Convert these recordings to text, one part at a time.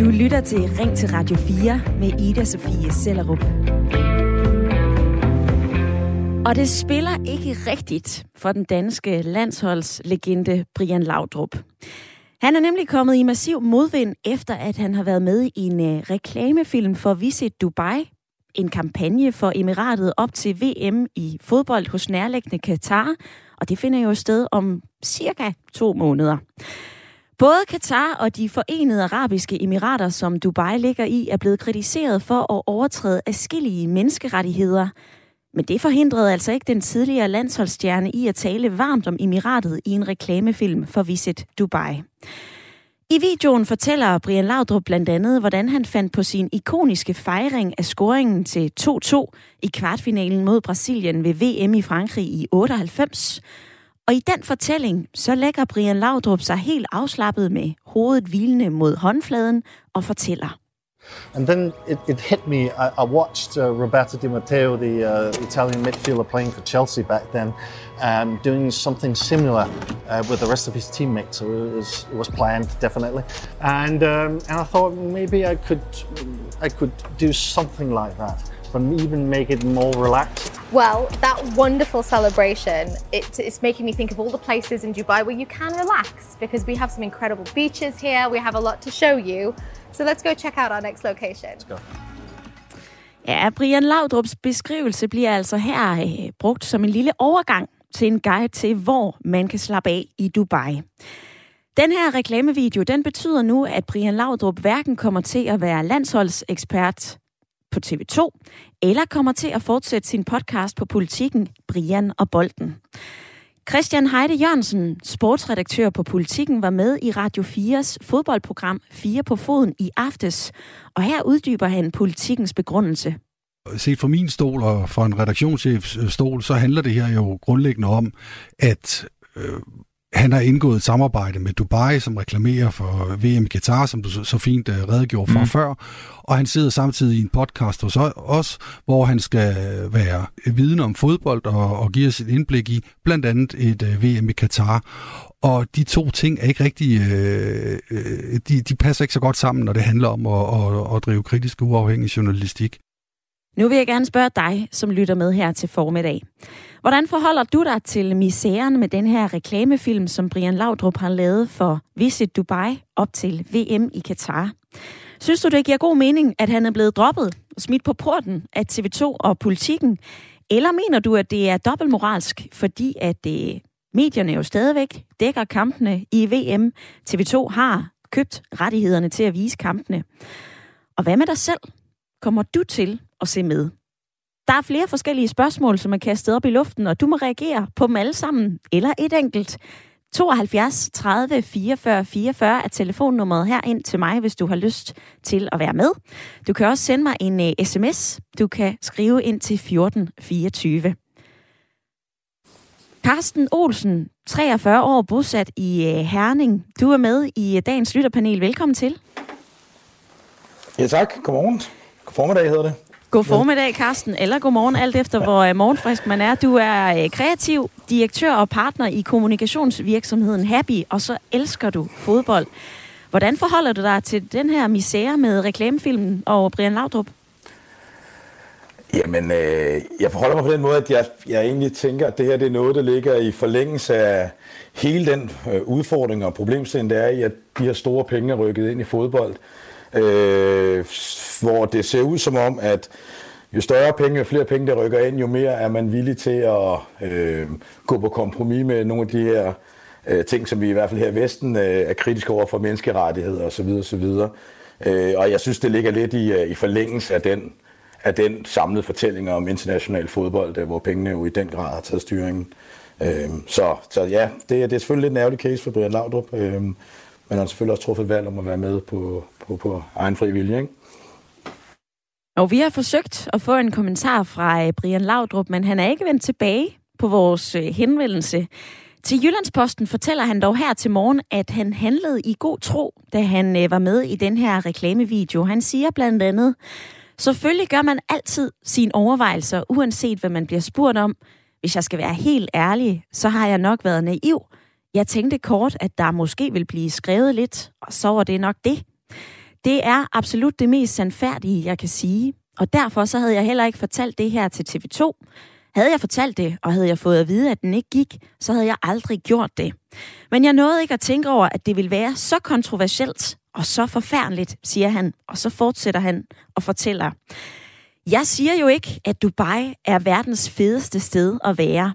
Du lytter til Ring til Radio 4 med Ida Sofie Sellerup. Og det spiller ikke rigtigt for den danske landsholdslegende Brian Laudrup. Han er nemlig kommet i massiv modvind, efter at han har været med i en uh, reklamefilm for Visit Dubai, en kampagne for Emiratet op til VM i fodbold hos nærliggende Katar, og det finder jo sted om cirka to måneder. Både Katar og de forenede arabiske emirater, som Dubai ligger i, er blevet kritiseret for at overtræde afskillige menneskerettigheder. Men det forhindrede altså ikke den tidligere landsholdsstjerne i at tale varmt om emiratet i en reklamefilm for Visit Dubai. I videoen fortæller Brian Laudrup blandt andet, hvordan han fandt på sin ikoniske fejring af scoringen til 2-2 i kvartfinalen mod Brasilien ved VM i Frankrig i 98. Og i den fortælling, så lægger Brian Laudrup sig helt afslappet med hovedet hvilende mod håndfladen og fortæller. And then it, it hit me. I, I watched uh, Roberto Di Matteo, the uh, Italian midfielder playing for Chelsea back then, um, doing something similar uh, with the rest of his teammates. So it was, it was planned, definitely. And um, and I thought maybe I could I could do something like that, but even make it more relaxed. Well, that wonderful celebration, it, it's making me think of all the places in Dubai where you can relax because we have some incredible beaches here. We have a lot to show you. So let's go check out our next location. Let's go. Ja, Brian Laudrups beskrivelse bliver altså her øh, brugt som en lille overgang til en guide til, hvor man kan slappe af i Dubai. Den her reklamevideo, den betyder nu, at Brian Laudrup hverken kommer til at være landsholdsekspert på TV2, eller kommer til at fortsætte sin podcast på politikken Brian og Bolden. Christian Heide Jørgensen, sportsredaktør på Politikken, var med i Radio 4's fodboldprogram 4 på foden i aftes, og her uddyber han politikens begrundelse. Set fra min stol og fra en redaktionschefs øh, stol, så handler det her jo grundlæggende om, at øh, han har indgået et samarbejde med Dubai, som reklamerer for VM Qatar, som du så fint uh, redegjorde for mm. før. Og han sidder samtidig i en podcast hos os, hvor han skal være viden om fodbold og, og give os et indblik i blandt andet et uh, VM i Qatar. Og de to ting er ikke rigtig, øh, de, de passer ikke så godt sammen, når det handler om at, at, at drive kritisk uafhængig journalistik. Nu vil jeg gerne spørge dig, som lytter med her til formiddag. Hvordan forholder du dig til misæren med den her reklamefilm, som Brian Laudrup har lavet for Visit Dubai op til VM i Katar? Synes du, det giver god mening, at han er blevet droppet og smidt på porten af TV2 og politikken? Eller mener du, at det er dobbeltmoralsk, fordi at det, medierne jo stadigvæk dækker kampene i VM? TV2 har købt rettighederne til at vise kampene. Og hvad med dig selv? Kommer du til at se med? Der er flere forskellige spørgsmål, som er kastet op i luften, og du må reagere på dem alle sammen, eller et enkelt. 72 30 44 44 er telefonnummeret her ind til mig, hvis du har lyst til at være med. Du kan også sende mig en øh, uh, sms. Du kan skrive ind til 14 24. Carsten Olsen, 43 år, bosat i uh, Herning. Du er med i uh, dagens lytterpanel. Velkommen til. Ja tak. Godmorgen. God formiddag hedder det. God formiddag, Carsten, eller god morgen, alt efter hvor uh, morgenfrisk man er. Du er uh, kreativ, direktør og partner i kommunikationsvirksomheden Happy, og så elsker du fodbold. Hvordan forholder du dig til den her misære med reklamefilmen og Brian Laudrup? Jamen, øh, jeg forholder mig på den måde, at jeg, jeg egentlig tænker, at det her det er noget, der ligger i forlængelse af hele den øh, udfordring og problemstilling, der er i, at de her store penge er rykket ind i fodbold øh, hvor det ser ud som om, at jo større penge, jo flere penge, der rykker ind, jo mere er man villig til at øh, gå på kompromis med nogle af de her øh, ting, som vi i hvert fald her i Vesten øh, er kritiske over for menneskerettigheder osv. osv. Øh, og jeg synes, det ligger lidt i, øh, i forlængelse af den, af den samlede fortælling om international fodbold, der, hvor pengene jo i den grad har taget styringen. Øh, så, så ja, det, det er selvfølgelig lidt en ærgerlig case for Brian Laudrup. Øh, men han har selvfølgelig også truffet valg om at være med på, på, på egen fri vilje. Ikke? Og vi har forsøgt at få en kommentar fra øh, Brian Laudrup, men han er ikke vendt tilbage på vores øh, henvendelse. Til Jyllandsposten fortæller han dog her til morgen, at han handlede i god tro, da han øh, var med i den her reklamevideo. Han siger blandt andet, selvfølgelig gør man altid sine overvejelser, uanset hvad man bliver spurgt om. Hvis jeg skal være helt ærlig, så har jeg nok været naiv. Jeg tænkte kort, at der måske vil blive skrevet lidt, og så var det nok det. Det er absolut det mest sandfærdige, jeg kan sige. Og derfor så havde jeg heller ikke fortalt det her til TV2. Havde jeg fortalt det, og havde jeg fået at vide, at den ikke gik, så havde jeg aldrig gjort det. Men jeg nåede ikke at tænke over, at det ville være så kontroversielt og så forfærdeligt, siger han, og så fortsætter han og fortæller. Jeg siger jo ikke, at Dubai er verdens fedeste sted at være.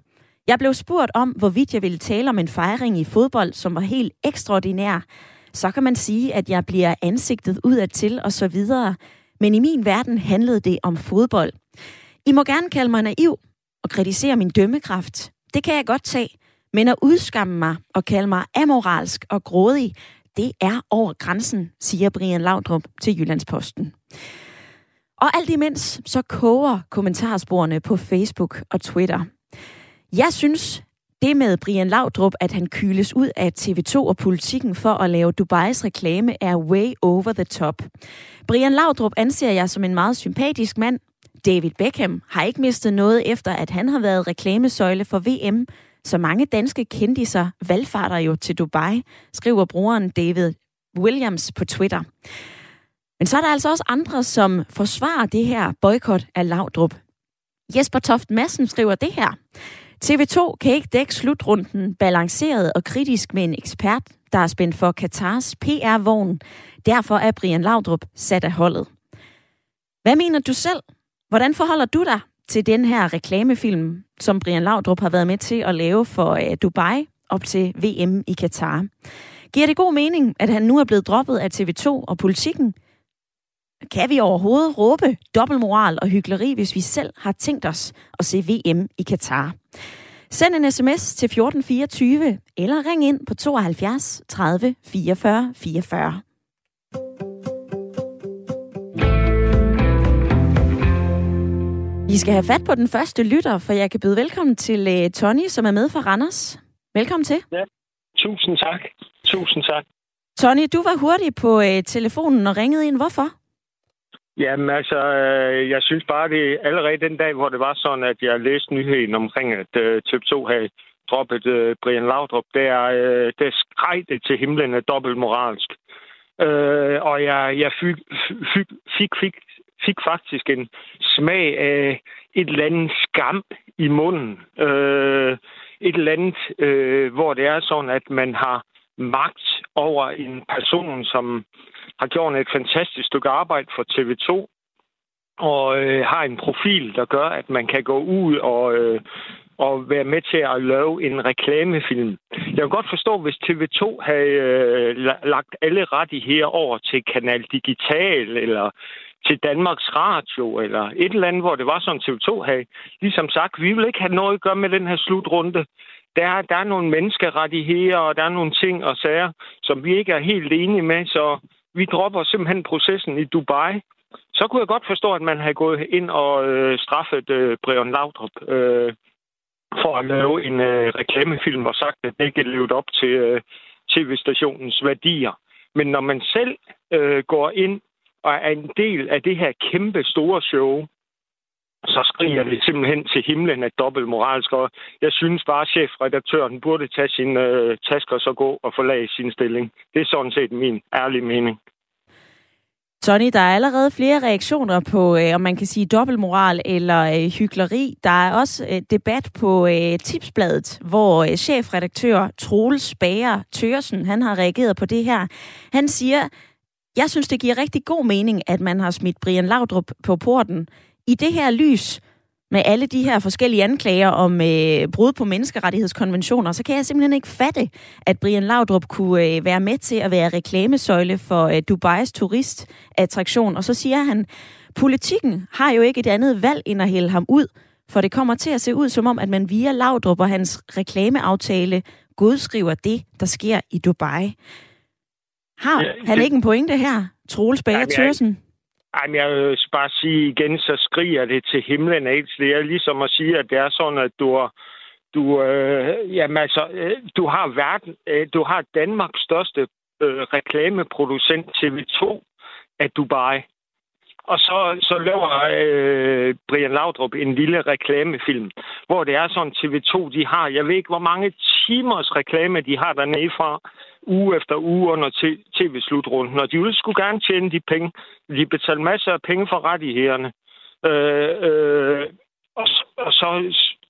Jeg blev spurgt om, hvorvidt jeg ville tale om en fejring i fodbold, som var helt ekstraordinær. Så kan man sige, at jeg bliver ansigtet ud af til og så videre. Men i min verden handlede det om fodbold. I må gerne kalde mig naiv og kritisere min dømmekraft. Det kan jeg godt tage. Men at udskamme mig og kalde mig amoralsk og grådig, det er over grænsen, siger Brian Laudrup til Jyllandsposten. Og alt imens så koger kommentarsporene på Facebook og Twitter. Jeg synes, det med Brian Laudrup, at han kyles ud af TV2 og politikken for at lave Dubais reklame, er way over the top. Brian Laudrup anser jeg som en meget sympatisk mand. David Beckham har ikke mistet noget efter, at han har været reklamesøjle for VM, så mange danske kendiser valgfarter jo til Dubai, skriver brugeren David Williams på Twitter. Men så er der altså også andre, som forsvarer det her boykot af Laudrup. Jesper Toft Madsen skriver det her. TV2 kan ikke dække slutrunden balanceret og kritisk med en ekspert, der er spændt for Katars PR-vogn. Derfor er Brian Laudrup sat af holdet. Hvad mener du selv? Hvordan forholder du dig til den her reklamefilm, som Brian Laudrup har været med til at lave for øh, Dubai op til VM i Katar? Giver det god mening, at han nu er blevet droppet af TV2 og politikken? Kan vi overhovedet råbe dobbeltmoral og hyggeleri, hvis vi selv har tænkt os at se VM i Katar? Send en sms til 1424 eller ring ind på 72 30 44 44. Vi skal have fat på den første lytter, for jeg kan byde velkommen til uh, Tony, som er med fra Randers. Velkommen til. Ja, tusind tak. Tusind tak. Tony, du var hurtig på uh, telefonen og ringede ind. Hvorfor? Jamen altså, øh, jeg synes bare, det allerede den dag, hvor det var sådan, at jeg læste nyheden omkring, at øh, uh, TV2 havde droppet uh, Brian Laudrup, der, uh, der skreg det til himlen af dobbeltmoralsk. Øh, og jeg, jeg fik, fik, fik, fik, fik faktisk en smag af et eller andet skam i munden. Øh, et eller andet, uh, hvor det er sådan, at man har magt over en person, som har gjort et fantastisk stykke arbejde for TV2, og øh, har en profil, der gør, at man kan gå ud og, øh, og være med til at lave en reklamefilm. Jeg kan godt forstå, hvis TV2 havde øh, lagt alle rettigheder over til Kanal Digital, eller til Danmarks Radio, eller et eller andet, hvor det var sådan, TV2 havde ligesom sagt, vi vil ikke have noget at gøre med den her slutrunde. Der, er, der er nogle menneskerettigheder, og der er nogle ting og sager, som vi ikke er helt enige med, så vi dropper simpelthen processen i Dubai. Så kunne jeg godt forstå, at man havde gået ind og øh, straffet øh, Brian Laudrup øh, for at lave en øh, reklamefilm og sagt, at det ikke levet op til øh, tv-stationens værdier. Men når man selv øh, går ind og er en del af det her kæmpe store show, så skriger det simpelthen til himlen af dobbeltmoralsk, og jeg synes bare, at chefredaktøren burde tage sin øh, tasker og så gå og forlade sin stilling. Det er sådan set min ærlige mening. Tony, der er allerede flere reaktioner på, øh, om man kan sige dobbeltmoral eller øh, hyggeleri. Der er også øh, debat på øh, Tipsbladet, hvor øh, chefredaktør Troels Bager Tørsen, han har reageret på det her. Han siger, jeg synes, det giver rigtig god mening, at man har smidt Brian Laudrup på porten i det her lys, med alle de her forskellige anklager om øh, brud på menneskerettighedskonventioner, så kan jeg simpelthen ikke fatte, at Brian Laudrup kunne øh, være med til at være reklamesøjle for øh, Dubais turistattraktion. Og så siger han, politikken har jo ikke et andet valg end at hælde ham ud, for det kommer til at se ud som om, at man via Laudrup og hans reklameaftale godskriver det, der sker i Dubai. Har ja, han ikke en pointe her, Troels Bager Thørsen? Ej, jeg vil bare sige igen, så skriger det til himlen. af Det er ligesom at sige, at det er sådan, at du har, du, øh, jamen altså, øh, du har verden, øh, du har Danmarks største øh, reklameproducent TV2 af Dubai. og så, så laver øh, Brian Laudrup en lille reklamefilm, hvor det er sådan TV2, de har, jeg ved ikke, hvor mange timers reklame de har dernede fra, uge efter uge under tv-slutrunden, og de vil sgu gerne tjene de penge. De betaler masser af penge for rettighederne. Øh, øh, og, og så,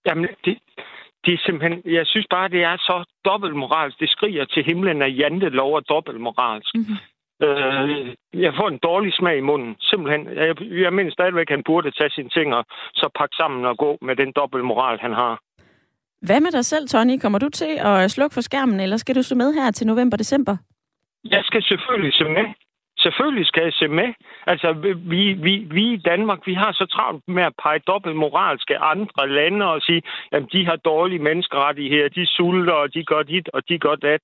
jamen, det, det er simpelthen, jeg synes bare, det er så dobbeltmoralsk. Det skriger til himlen af jantelov og dobbeltmoralsk. Mm-hmm. Øh, jeg får en dårlig smag i munden. Simpelthen. Jeg, jeg mener stadigvæk, at han burde tage sine ting og så pakke sammen og gå med den dobbeltmoral, han har. Hvad med dig selv, Tony? Kommer du til at slukke for skærmen, eller skal du se med her til november-december? Jeg skal selvfølgelig se med. Selvfølgelig skal jeg se med. Altså, vi, vi, vi i Danmark, vi har så travlt med at pege dobbelt moralske andre lande og sige, at de har dårlige menneskerettigheder, de sulter, og de gør dit, og de gør dat.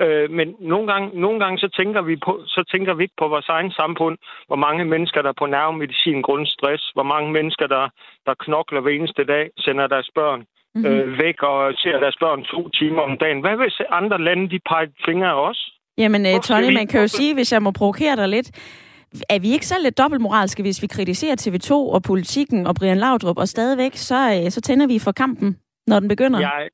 Øh, men nogle gange, nogle gange så, tænker vi på, så tænker vi ikke på vores egen samfund, hvor mange mennesker, der er på nervemedicin grund stress, hvor mange mennesker, der, der knokler hver eneste dag, sender deres børn mm-hmm. øh, væk og ser deres børn to timer om dagen. Hvad hvis andre lande, de peger fingre af os? Jamen, uh, Tony, man kan jo sige, hvis jeg må provokere dig lidt, er vi ikke så lidt dobbeltmoralske, hvis vi kritiserer TV2 og politikken og Brian Laudrup, og stadigvæk, så, uh, så tænder vi for kampen, når den begynder? Jeg,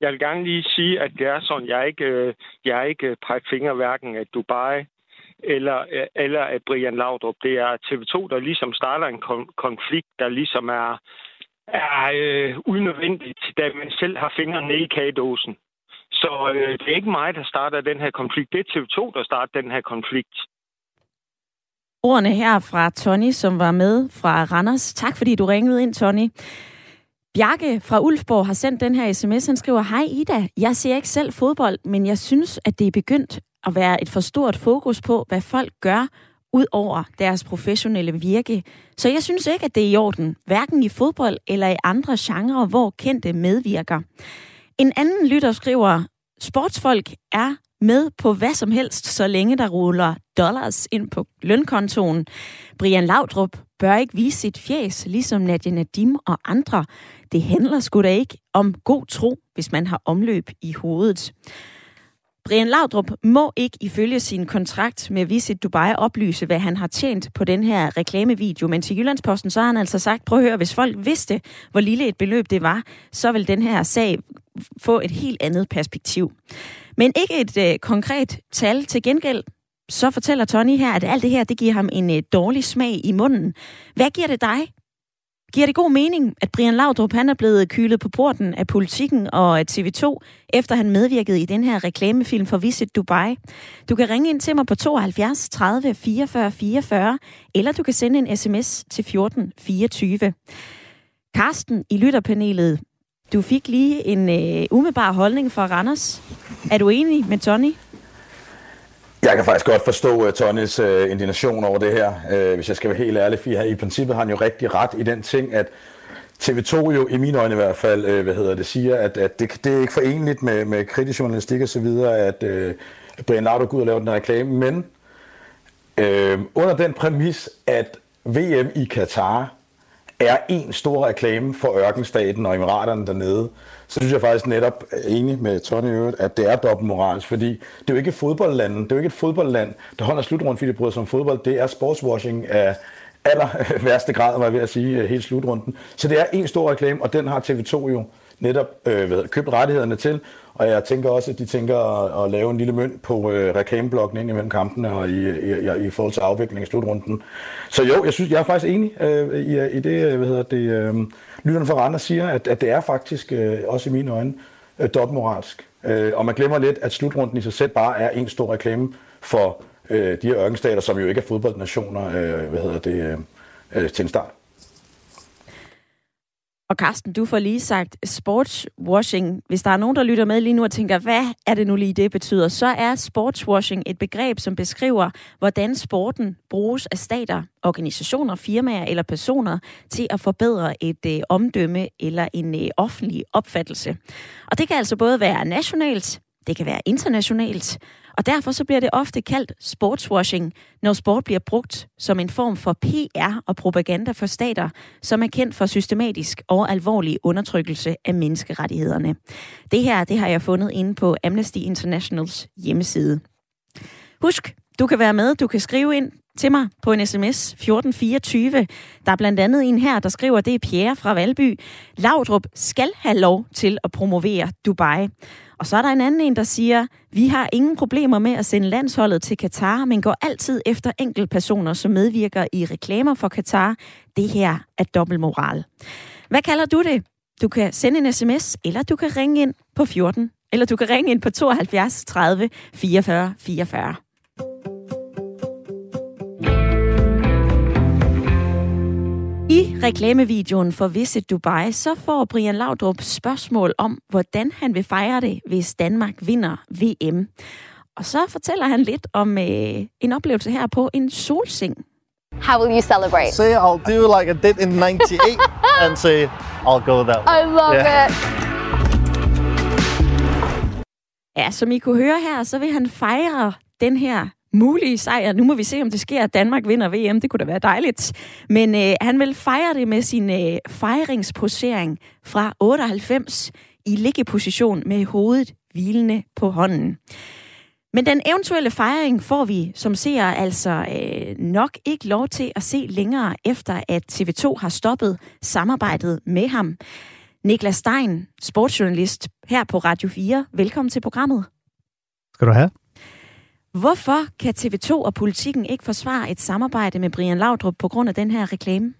jeg vil gerne lige sige, at det er sådan, jeg er ikke, øh, jeg er ikke peget fingre hverken af Dubai eller, eller af Brian Laudrup. Det er TV2, der ligesom starter en konflikt, der ligesom er, er øh, unødvendigt, da man selv har fingrene i kagedåsen. Så øh, det er ikke mig, der starter den her konflikt. Det er TV2, der starter den her konflikt. Ordene her fra Tony, som var med fra Randers. Tak fordi du ringede ind, Tony. Bjarke fra Ulfborg har sendt den her sms. Han skriver, Hej Ida, jeg ser ikke selv fodbold, men jeg synes, at det er begyndt at være et for stort fokus på, hvad folk gør, ud over deres professionelle virke. Så jeg synes ikke, at det er i orden, hverken i fodbold eller i andre genrer, hvor kendte medvirker. En anden lytter skriver, sportsfolk er med på hvad som helst, så længe der ruller dollars ind på lønkontoen. Brian Laudrup bør ikke vise sit fjes, ligesom Nadia Nadim og andre. Det handler sgu da ikke om god tro, hvis man har omløb i hovedet. Brian Laudrup må ikke ifølge sin kontrakt med Visit Dubai oplyse, hvad han har tjent på den her reklamevideo. Men til Jyllandsposten så har han altså sagt, prøv at høre, hvis folk vidste, hvor lille et beløb det var, så vil den her sag få et helt andet perspektiv. Men ikke et øh, konkret tal til gengæld. Så fortæller Tony her, at alt det her, det giver ham en øh, dårlig smag i munden. Hvad giver det dig? Giver det god mening, at Brian Laudrup han er blevet kylet på porten af politikken og TV2, efter han medvirkede i den her reklamefilm for Visit Dubai? Du kan ringe ind til mig på 72 30 44 44, eller du kan sende en sms til 14 24. Karsten i lytterpanelet, du fik lige en øh, umiddelbar holdning fra Randers. Er du enig med Tony? Jeg kan faktisk godt forstå øh, uh, Tonnes uh, øh, indignation over det her, uh, hvis jeg skal være helt ærlig. For i princippet har han jo rigtig ret i den ting, at TV2 jo i mine øjne i hvert fald, uh, hvad hedder det, siger, at, at det, det er ikke forenligt med, med kritisk journalistik og så videre, at uh, Brian Laudrup går ud og laver den her reklame, men uh, under den præmis, at VM i Katar er en stor reklame for ørkenstaten og emiraterne dernede, så synes jeg faktisk netop, enig med Tony Øvrigt, at det er dobbeltmoralsk, fordi det er jo ikke et fodboldland, det er jo ikke et fodboldland, der holder slutrunden, fordi det bryder som fodbold, det er sportswashing af aller værste grad, var jeg ved at sige, øh, hele slutrunden. Så det er en stor reklame, og den har TV2 jo netop øh, ved, købt rettighederne til, og jeg tænker også, at de tænker at, at lave en lille mønt på øh, reklameblokken ind imellem kampene og i, i, i forhold til afviklingen af slutrunden. Så jo, jeg synes, jeg er faktisk enig øh, i, i det, øh, hvad hedder det, øh, lytterne fra Randers siger, at, at det er faktisk øh, også i mine øjne øh, dobbeltmoralsk. Øh, og man glemmer lidt, at slutrunden i sig selv bare er en stor reklame for øh, de her ørkenstater, som jo ikke er fodboldnationer, øh, hvad hedder det, øh, øh til en start. Og Carsten, du får lige sagt sportswashing. Hvis der er nogen, der lytter med lige nu og tænker, hvad er det nu lige det betyder, så er sportswashing et begreb, som beskriver, hvordan sporten bruges af stater, organisationer, firmaer eller personer til at forbedre et øh, omdømme eller en øh, offentlig opfattelse. Og det kan altså både være nationalt, det kan være internationalt, og derfor så bliver det ofte kaldt sportswashing, når sport bliver brugt som en form for PR og propaganda for stater, som er kendt for systematisk og alvorlig undertrykkelse af menneskerettighederne. Det her, det har jeg fundet inde på Amnesty Internationals hjemmeside. Husk, du kan være med, du kan skrive ind til mig på en sms 1424. Der er blandt andet en her, der skriver, det er Pierre fra Valby. Laudrup skal have lov til at promovere Dubai. Og så er der en anden en, der siger, vi har ingen problemer med at sende landsholdet til Katar, men går altid efter enkeltpersoner, som medvirker i reklamer for Katar. Det her er dobbeltmoral. Hvad kalder du det? Du kan sende en sms, eller du kan ringe ind på 14, eller du kan ringe ind på 72 30 44 44. I reklamevideoen for Visit Dubai, så får Brian Laudrup spørgsmål om, hvordan han vil fejre det, hvis Danmark vinder VM. Og så fortæller han lidt om øh, en oplevelse her på en solseng. How will you celebrate? Say I'll do like I did in 98 and say I'll go that way. I love Yeah. it. Ja, som I kunne høre her, så vil han fejre den her mulige sejr. Nu må vi se, om det sker, at Danmark vinder VM. Det kunne da være dejligt. Men øh, han vil fejre det med sin øh, fejringsposering fra 98 i liggeposition med hovedet hvilende på hånden. Men den eventuelle fejring får vi som ser altså øh, nok ikke lov til at se længere efter, at TV2 har stoppet samarbejdet med ham. Niklas Stein, sportsjournalist her på Radio 4. Velkommen til programmet. Skal du have? Hvorfor kan TV2 og politikken ikke forsvare et samarbejde med Brian Laudrup på grund af den her reklame?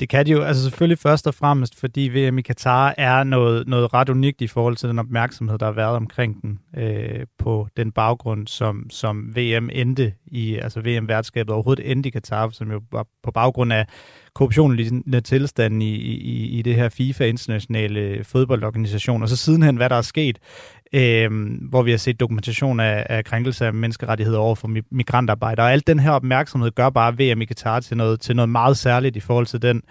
Det kan de jo altså selvfølgelig først og fremmest, fordi VM i Katar er noget, noget ret unikt i forhold til den opmærksomhed, der har været omkring den øh, på den baggrund, som, som VM endte i, altså VM-værtskabet overhovedet endte i Katar, som jo var på baggrund af korruptionen tilstanden i, i, i det her FIFA internationale fodboldorganisation, og så sidenhen, hvad der er sket, øh, hvor vi har set dokumentation af, af krænkelse af menneskerettigheder over for migrantarbejdere. Og alt den her opmærksomhed gør bare VM i Katar til noget, til noget meget særligt i forhold til den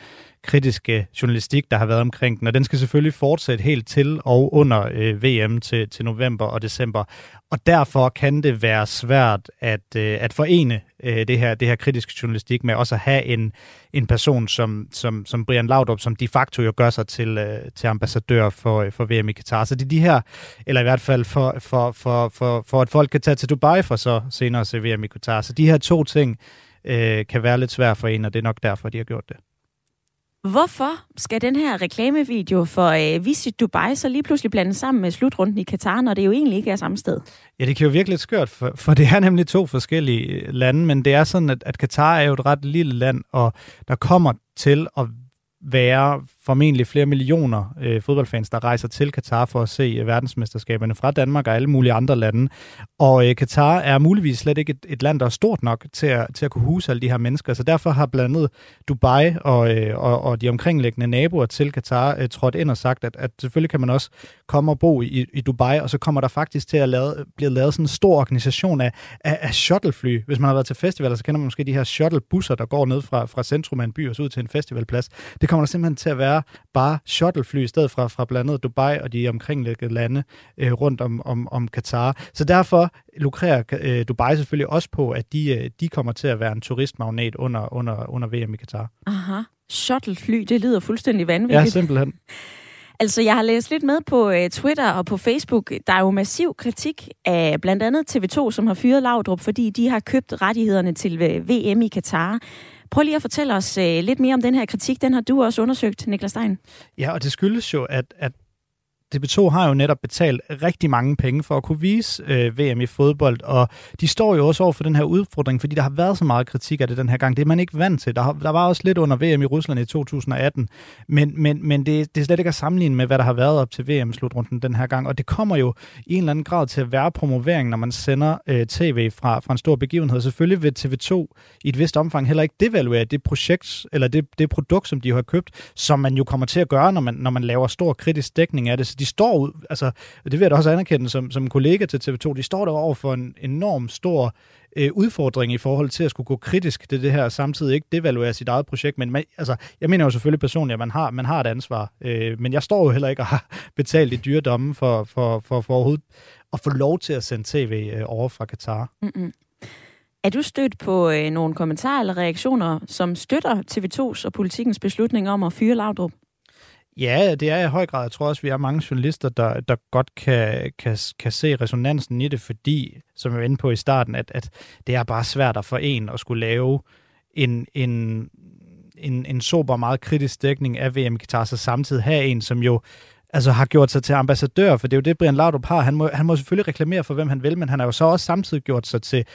kritiske journalistik, der har været omkring den. Og den skal selvfølgelig fortsætte helt til og under øh, VM til, til november og december. Og derfor kan det være svært at, øh, at forene øh, det, her, det her kritiske journalistik med også at have en, en person som, som, som Brian Laudrup, som de facto jo gør sig til, øh, til ambassadør for, øh, for VM i Katar. Så det er de her, eller i hvert fald for, for, for, for, for at folk kan tage til Dubai for så senere at se VM i Katar. Så de her to ting øh, kan være lidt svært for en, og det er nok derfor, de har gjort det. Hvorfor skal den her reklamevideo for øh, Visit Dubai så lige pludselig blandes sammen med slutrunden i Katar, når det jo egentlig ikke er samme sted? Ja, det kan jo virkelig lidt skørt, for, for det er nemlig to forskellige øh, lande, men det er sådan, at, at Katar er jo et ret lille land, og der kommer til at være formentlig flere millioner øh, fodboldfans, der rejser til Katar for at se øh, verdensmesterskaberne fra Danmark og alle mulige andre lande. Og øh, Katar er muligvis slet ikke et, et land, der er stort nok til at, til at kunne huse alle de her mennesker. Så derfor har blandt andet Dubai og, øh, og, og de omkringliggende naboer til Katar øh, trådt ind og sagt, at, at selvfølgelig kan man også komme og bo i, i Dubai, og så kommer der faktisk til at lave, blive lavet sådan en stor organisation af, af, af shuttlefly. Hvis man har været til festivaler, så kender man måske de her shuttlebusser, der går ned fra, fra centrum af en by og så ud til en festivalplads. Det kommer der simpelthen til at være bare shuttlefly i stedet fra, fra blandt andet Dubai og de omkringliggende lande øh, rundt om, om, om Katar. Så derfor lukrerer øh, Dubai selvfølgelig også på, at de, øh, de kommer til at være en turistmagnet under, under, under VM i Katar. Aha. Shuttlefly, det lyder fuldstændig vanvittigt. Ja, simpelthen. Altså, jeg har læst lidt med på øh, Twitter og på Facebook. Der er jo massiv kritik af blandt andet TV2, som har fyret Laudrup, fordi de har købt rettighederne til øh, VM i Katar. Prøv lige at fortælle os øh, lidt mere om den her kritik. Den har du også undersøgt, Niklas Stein. Ja, og det skyldes jo, at, at TV2 har jo netop betalt rigtig mange penge for at kunne vise øh, VM i fodbold, og de står jo også over for den her udfordring, fordi der har været så meget kritik af det den her gang. Det er man ikke vant til. Der, har, der var også lidt under VM i Rusland i 2018, men, men, men det, det er slet ikke at sammenligne med, hvad der har været op til VM-slutrunden den her gang, og det kommer jo i en eller anden grad til at være promovering, når man sender øh, tv fra, fra en stor begivenhed. Selvfølgelig vil TV2 i et vist omfang heller ikke devaluere det projekt, eller det, det produkt, som de har købt, som man jo kommer til at gøre, når man, når man laver stor kritisk dækning af det de står ud, altså det vil jeg da også anerkende som, som kollega til TV2, de står der over for en enorm stor øh, udfordring i forhold til at skulle gå kritisk til det her, samtidig ikke devaluere sit eget projekt, men man, altså, jeg mener jo selvfølgelig personligt, at man har, man har et ansvar, øh, men jeg står jo heller ikke og har betalt i dyre domme for, for, for, for overhovedet at få lov til at sende tv øh, over fra Katar. Mm-mm. Er du stødt på øh, nogle kommentarer eller reaktioner, som støtter TV2's og politikens beslutning om at fyre Laudrup? Ja, det er i høj grad. Jeg tror også, vi er mange journalister, der, der godt kan, kan, kan se resonansen i det, fordi, som jeg var inde på i starten, at, at det er bare svært at for en at skulle lave en, en, en, en sober, meget kritisk dækning af VM Qatar, så samtidig have en, som jo altså har gjort sig til ambassadør, for det er jo det, Brian Laudrup har. Han må, han må selvfølgelig reklamere for, hvem han vil, men han har jo så også samtidig gjort sig til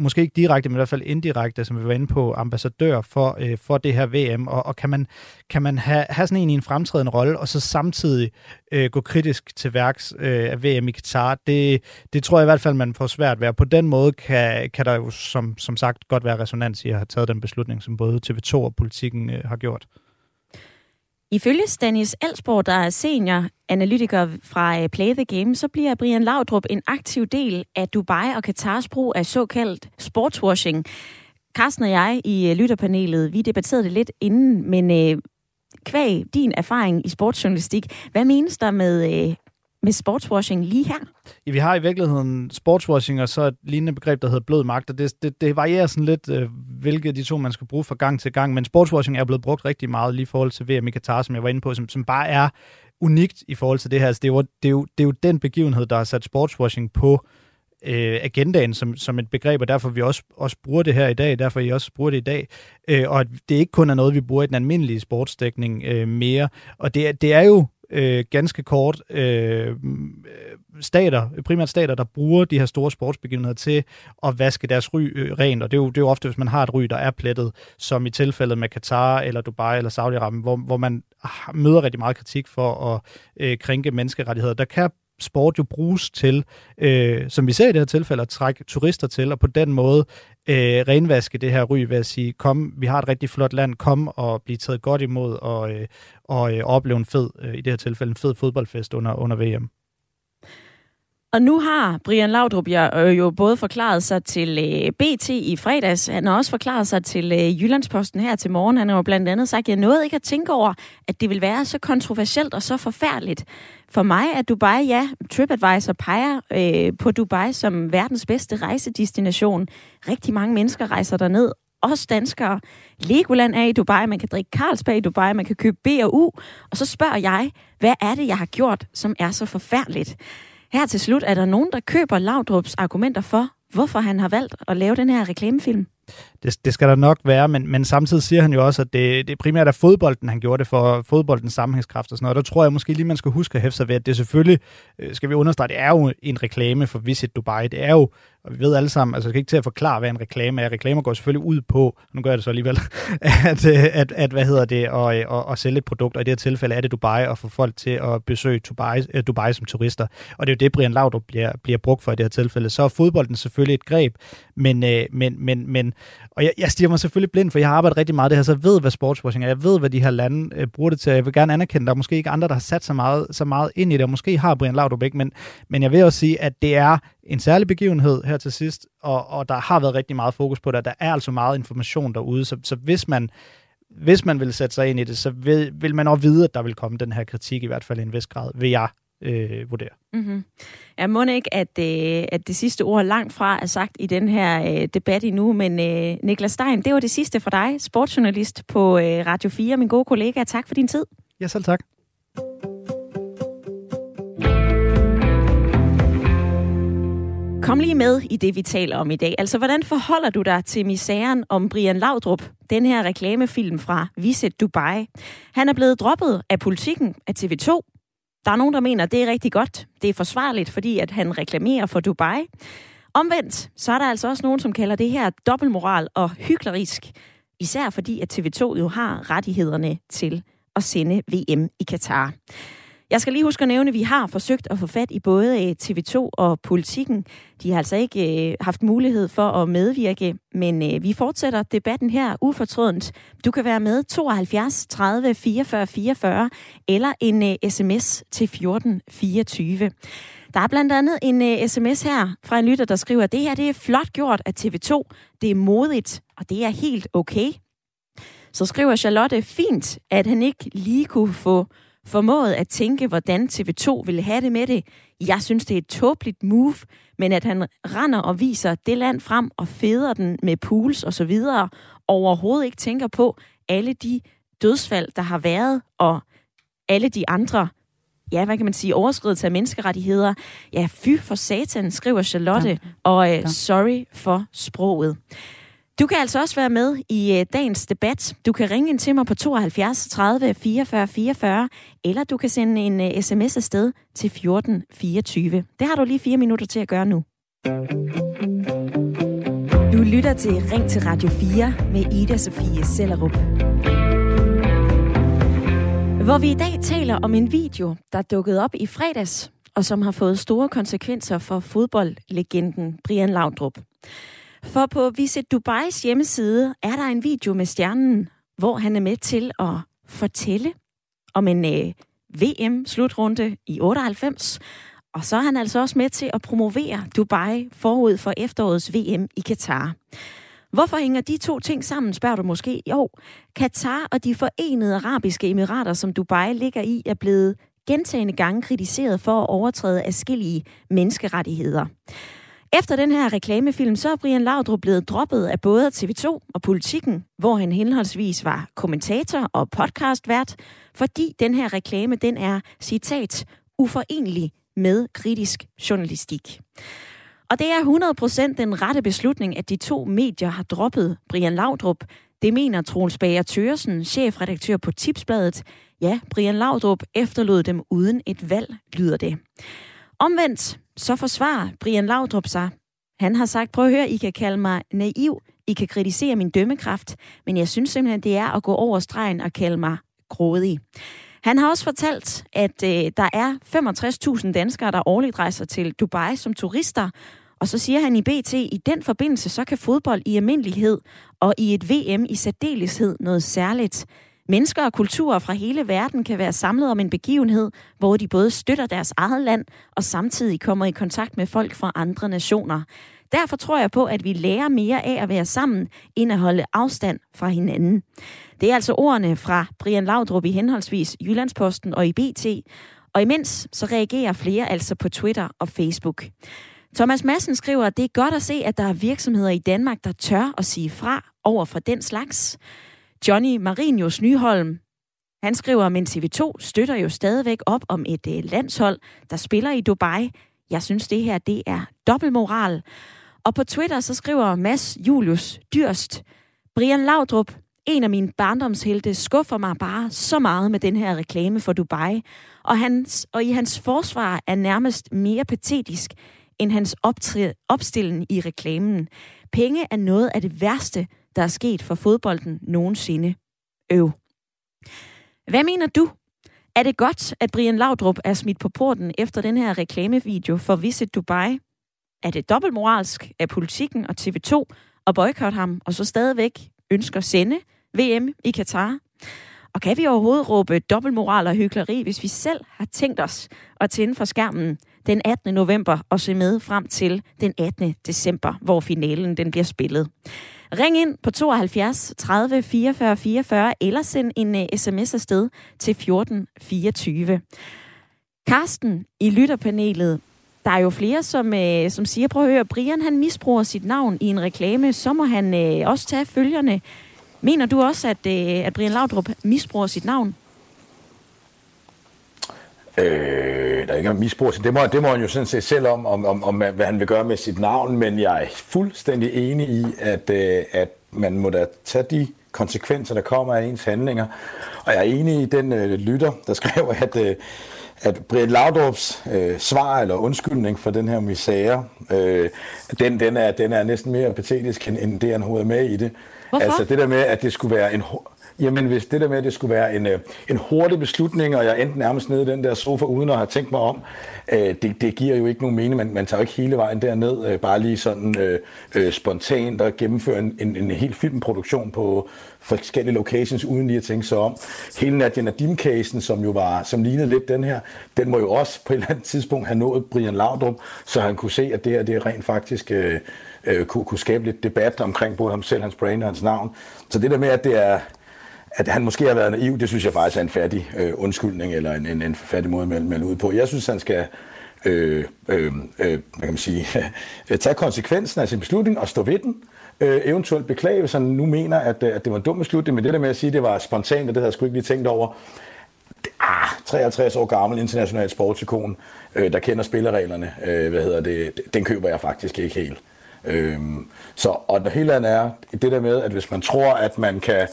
måske ikke direkte, men i hvert fald indirekte, som vi var inde på, ambassadør for, øh, for det her VM, og, og kan man, kan man have, have sådan en i en fremtrædende rolle, og så samtidig øh, gå kritisk til værks øh, af VM i Qatar, det, det tror jeg i hvert fald, man får svært ved. På den måde kan, kan der jo som, som sagt godt være resonans i at have taget den beslutning, som både TV2 og politikken øh, har gjort. Ifølge Stanis Elsborg, der er senior analytiker fra øh, Play the Game, så bliver Brian Laudrup en aktiv del af Dubai og Katars brug af såkaldt sportswashing. Carsten og jeg i øh, lytterpanelet, vi debatterede det lidt inden, men øh, kvæg din erfaring i sportsjournalistik, hvad menes der med, øh, med sportswashing lige her? Ja, vi har i virkeligheden sportswashing og så et lignende begreb, der hedder blød magt, og det, det, det varierer sådan lidt, øh, hvilke af de to man skal bruge fra gang til gang, men sportswashing er blevet brugt rigtig meget lige i forhold til VM i Qatar, som jeg var inde på, som, som bare er unikt i forhold til det her. Altså, det, er jo, det, er jo, det er jo den begivenhed, der har sat sportswashing på øh, agendaen som, som et begreb, og derfor vi også, også bruger det her i dag, derfor I også bruger det i dag, øh, og at det ikke kun er noget, vi bruger i den almindelige sportsdækning øh, mere, og det, det er jo øh, ganske kort øh, øh, stater, primært stater, der bruger de her store sportsbegivenheder til at vaske deres ry øh, rent, og det er, jo, det er jo ofte, hvis man har et ry, der er plettet, som i tilfældet med Katar eller Dubai eller Saudi-Arabien, hvor, hvor man møder rigtig meget kritik for at øh, krænke menneskerettigheder. Der kan sport jo bruges til, øh, som vi ser i det her tilfælde, at trække turister til, og på den måde øh, renvaske det her ry ved at sige, kom, vi har et rigtig flot land, kom og blive taget godt imod og, øh, og øh, opleve en fed, øh, i det her tilfælde, en fed fodboldfest under, under VM. Og nu har Brian Laudrup jo øh, både forklaret sig til øh, BT i fredags, han har også forklaret sig til øh, Jyllandsposten her til morgen. Han har jo blandt andet sagt, at jeg nåede ikke at tænke over, at det vil være så kontroversielt og så forfærdeligt. For mig er Dubai, ja, TripAdvisor peger øh, på Dubai som verdens bedste rejsedestination. Rigtig mange mennesker rejser derned, også danskere. Legoland er i Dubai, man kan drikke Carlsberg i Dubai, man kan købe B&U. Og så spørger jeg, hvad er det, jeg har gjort, som er så forfærdeligt? Her til slut, er der nogen, der køber Laudrups argumenter for, hvorfor han har valgt at lave den her reklamefilm? Det, det skal der nok være, men, men samtidig siger han jo også, at det, det primært er fodbolden, han gjorde det for fodboldens sammenhængskraft og sådan noget. Der tror jeg måske lige, man skal huske at hæfte sig ved, at det selvfølgelig, øh, skal vi understrege, det er jo en reklame for Visit Dubai. Det er jo og vi ved alle sammen, altså jeg skal ikke til at forklare, hvad en reklame er. Reklamer går selvfølgelig ud på, nu gør jeg det så alligevel, at, øh, at, at hvad hedder det, at, at, at sælge et produkt, og i det her tilfælde er det Dubai, og få folk til at besøge Dubai, øh, Dubai som turister. Og det er jo det, Brian Laudrup bliver, bliver brugt for i det her tilfælde. Så er fodbolden selvfølgelig et greb, men, men, men, men og jeg, jeg stiger mig selvfølgelig blind, for jeg har arbejdet rigtig meget det her, så jeg ved, hvad sportswashing er. Jeg ved, hvad de her lande øh, bruger det til. Jeg vil gerne anerkende, der er måske ikke andre, der har sat så meget, så meget ind i det, og måske har Brian Laudrup ikke, men, men jeg vil også sige, at det er en særlig begivenhed her til sidst, og, og der har været rigtig meget fokus på det, der er altså meget information derude, så, så hvis man hvis man vil sætte sig ind i det, så vil, vil man også vide, at der vil komme den her kritik, i hvert fald i en vis grad, vil jeg øh, vurdere. Mm-hmm. Jeg må ikke, at, øh, at det sidste ord langt fra er sagt i den her øh, debat endnu, men øh, Niklas Stein, det var det sidste for dig, sportsjournalist på øh, Radio 4, min gode kollega. Tak for din tid. Ja, selv tak. Kom lige med i det, vi taler om i dag. Altså, hvordan forholder du dig til misæren om Brian Laudrup, den her reklamefilm fra Visit Dubai? Han er blevet droppet af politikken af TV2. Der er nogen, der mener, at det er rigtig godt. Det er forsvarligt, fordi at han reklamerer for Dubai. Omvendt, så er der altså også nogen, som kalder det her dobbeltmoral og hyklerisk. Især fordi, at TV2 jo har rettighederne til at sende VM i Katar. Jeg skal lige huske at nævne, at vi har forsøgt at få fat i både øh, TV2 og politikken. De har altså ikke øh, haft mulighed for at medvirke, men øh, vi fortsætter debatten her ufortrødent. Du kan være med 72 30 44 44 eller en øh, sms til 14 24. Der er blandt andet en øh, sms her fra en lytter, der skriver, at det her det er flot gjort af TV2. Det er modigt, og det er helt okay. Så skriver Charlotte fint, at han ikke lige kunne få formået at tænke, hvordan TV2 ville have det med det. Jeg synes, det er et tåbeligt move, men at han render og viser det land frem og feder den med pools og så videre, overhovedet ikke tænker på alle de dødsfald, der har været, og alle de andre ja, hvad kan man sige, overskridelse af menneskerettigheder. Ja, fy for satan, skriver Charlotte, ja. og uh, sorry for sproget. Du kan altså også være med i øh, dagens debat. Du kan ringe ind til mig på 72 30 44 44, eller du kan sende en øh, sms afsted til 14 24. Det har du lige fire minutter til at gøre nu. Du lytter til Ring til Radio 4 med Ida Sofie Sellerup. Hvor vi i dag taler om en video, der dukkede op i fredags, og som har fået store konsekvenser for fodboldlegenden Brian Laudrup. For på Visit Dubais hjemmeside er der en video med stjernen, hvor han er med til at fortælle om en øh, VM-slutrunde i 98, og så er han altså også med til at promovere Dubai forud for efterårets VM i Katar. Hvorfor hænger de to ting sammen, spørger du måske? Jo, Katar og de forenede arabiske emirater, som Dubai ligger i, er blevet gentagende gange kritiseret for at overtræde afskillige menneskerettigheder. Efter den her reklamefilm, så er Brian Laudrup blevet droppet af både TV2 og Politikken, hvor han henholdsvis var kommentator og podcastvært, fordi den her reklame, den er, citat, uforenelig med kritisk journalistik. Og det er 100% den rette beslutning, at de to medier har droppet Brian Laudrup. Det mener Troels Bager Tøresen, chefredaktør på Tipsbladet. Ja, Brian Laudrup efterlod dem uden et valg, lyder det. Omvendt, så forsvarer Brian Laudrup sig. Han har sagt, prøv at høre, I kan kalde mig naiv, I kan kritisere min dømmekraft, men jeg synes simpelthen, det er at gå over stregen og kalde mig grådig. Han har også fortalt, at øh, der er 65.000 danskere, der årligt rejser til Dubai som turister, og så siger han i BT, i den forbindelse, så kan fodbold i almindelighed og i et VM i særdeleshed noget særligt. Mennesker og kulturer fra hele verden kan være samlet om en begivenhed, hvor de både støtter deres eget land og samtidig kommer i kontakt med folk fra andre nationer. Derfor tror jeg på, at vi lærer mere af at være sammen, end at holde afstand fra hinanden. Det er altså ordene fra Brian Laudrup i henholdsvis Jyllandsposten og i BT. Og imens så reagerer flere altså på Twitter og Facebook. Thomas Madsen skriver, at det er godt at se, at der er virksomheder i Danmark, der tør at sige fra over for den slags. Johnny Marinius Nyholm, han skriver, men TV2 støtter jo stadigvæk op om et øh, landshold, der spiller i Dubai. Jeg synes, det her det er dobbeltmoral. Og på Twitter så skriver Mads Julius Dyrst, Brian Laudrup, en af mine barndomshelte, skuffer mig bare så meget med den her reklame for Dubai. Og, hans, og i hans forsvar er nærmest mere patetisk, end hans opstilling i reklamen. Penge er noget af det værste, der er sket for fodbolden nogensinde. Øv. Hvad mener du? Er det godt, at Brian Laudrup er smidt på porten efter den her reklamevideo for Visit Dubai? Er det dobbeltmoralsk af politikken og TV2 at boykotte ham, og så stadigvæk ønsker at sende VM i Katar? Og kan vi overhovedet råbe dobbeltmoral og hykleri, hvis vi selv har tænkt os at tænde for skærmen den 18. november og se med frem til den 18. december, hvor finalen den bliver spillet. Ring ind på 72 30 44 44 eller send en øh, uh, sms afsted til 14 24. Karsten i lytterpanelet, der er jo flere, som, uh, som siger, prøv at høre, Brian han misbruger sit navn i en reklame, så må han uh, også tage følgerne. Mener du også, at, uh, at Brian Laudrup misbruger sit navn? Øh, der ikke er misbrug. Det må, det må han jo sådan set selv om, om, om, om, hvad han vil gøre med sit navn, men jeg er fuldstændig enig i, at, øh, at man må da tage de konsekvenser, der kommer af ens handlinger. Og jeg er enig i den øh, lytter, der skrev, at, øh, at Brian Laudrups øh, svar eller undskyldning for den her misære, øh, den, den, er, den er næsten mere patetisk, end, end det, han hovedet med i det. Hvorfor? Altså det der med, at det skulle være en Jamen, hvis det der med, at det skulle være en, øh, en hurtig beslutning, og jeg endte nærmest nede i den der sofa, uden at have tænkt mig om, øh, det, det giver jo ikke nogen mening. Man, man tager jo ikke hele vejen derned, øh, bare lige sådan øh, øh, spontant og gennemføre en, en, en helt filmproduktion på forskellige locations, uden lige at tænke sig om. Hele Nadia Nadim-casen, som jo var, som lignede lidt den her, den må jo også på et eller andet tidspunkt have nået Brian Laudrup, så han kunne se, at det her det er rent faktisk... Øh, øh, kunne, kunne skabe lidt debat omkring både ham selv, hans brain og hans navn. Så det der med, at det er, at han måske har været naiv, det synes jeg faktisk er en fattig øh, undskyldning, eller en, en, en fattig måde at melde ud på. Jeg synes, han skal øh, øh, øh, hvad kan man sige, tage konsekvensen af sin beslutning og stå ved den. Øh, eventuelt beklage, hvis han nu mener, at, øh, at det var en dum beslutning, men det der med at sige, at det var spontant, og det havde jeg sgu ikke lige tænkt over. ah, 53 år gammel international sportsikon, øh, der kender spillereglerne, øh, hvad hedder det, den køber jeg faktisk ikke helt. Øhm, så, og det hele andet er det der med, at hvis man tror, at man kan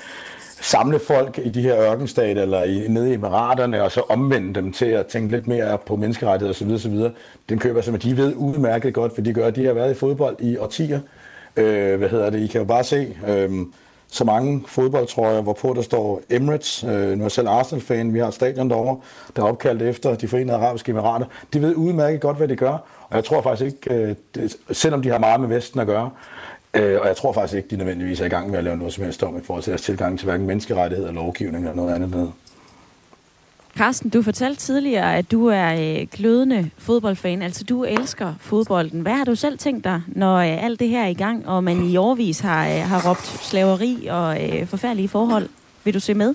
samle folk i de her ørkenstater eller i, nede i emiraterne, og så omvende dem til at tænke lidt mere på menneskerettigheder osv. osv. Den køber som de ved udmærket godt, for de gør, de har været i fodbold i årtier. Øh, hvad hedder det? I kan jo bare se øh, så mange fodboldtrøjer, hvorpå der står Emirates. Øh, nu er jeg selv Arsenal-fan, vi har et stadion derovre, der er opkaldt efter de forenede arabiske emirater. De ved udmærket godt, hvad de gør, og jeg tror faktisk ikke, øh, det, selvom de har meget med Vesten at gøre, Øh, og jeg tror faktisk ikke, de nødvendigvis er i gang med at lave noget som helst om i forhold til deres tilgang til hverken menneskerettigheder, lovgivning eller noget andet noget. Carsten, du fortalte tidligere, at du er øh, glødende fodboldfan, altså du elsker fodbolden. Hvad har du selv tænkt dig, når øh, alt det her er i gang, og man i årvis har, øh, har råbt slaveri og øh, forfærdelige forhold? Vil du se med?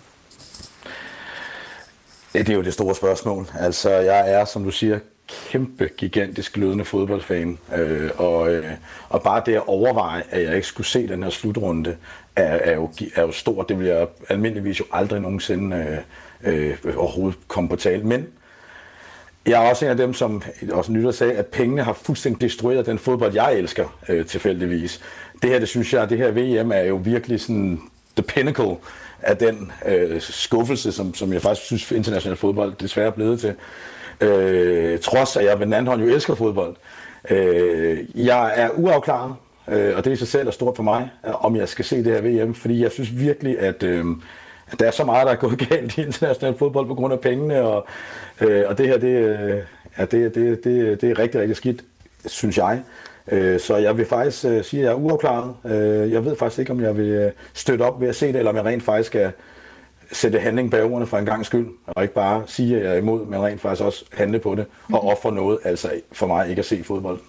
Det er jo det store spørgsmål. Altså, jeg er, som du siger, kæmpe, gigantisk glødende fodboldfan. Øh, og, øh, og bare det at overveje, at jeg ikke skulle se den her slutrunde, er, er, jo, er jo stort. Det vil jeg almindeligvis jo aldrig nogensinde øh, øh, overhovedet komme på tale. Men jeg er også en af dem, som også nytter sagde, at pengene har fuldstændig destrueret den fodbold, jeg elsker øh, tilfældigvis. Det her, det synes jeg, det her VM er jo virkelig sådan the pinnacle af den øh, skuffelse, som, som jeg faktisk synes international fodbold desværre er blevet til øh, trods at jeg med den anden hånd jo elsker fodbold. Øh, jeg er uafklaret, øh, og det i sig selv er stort for mig, om jeg skal se det her VM, fordi jeg synes virkelig, at, øh, at der er så meget, der er gået galt i international fodbold på grund af pengene, og, øh, og det her, det, øh, ja, det, det, det, det er rigtig, rigtig skidt, synes jeg. Øh, så jeg vil faktisk øh, sige, at jeg er uafklaret. Øh, jeg ved faktisk ikke, om jeg vil øh, støtte op ved at se det, eller om jeg rent faktisk skal sætte handling bag ordene for en gang skyld, og ikke bare sige, at jeg er imod, men rent faktisk også handle på det, og mhm. ofre noget, altså for mig ikke at se fodbold.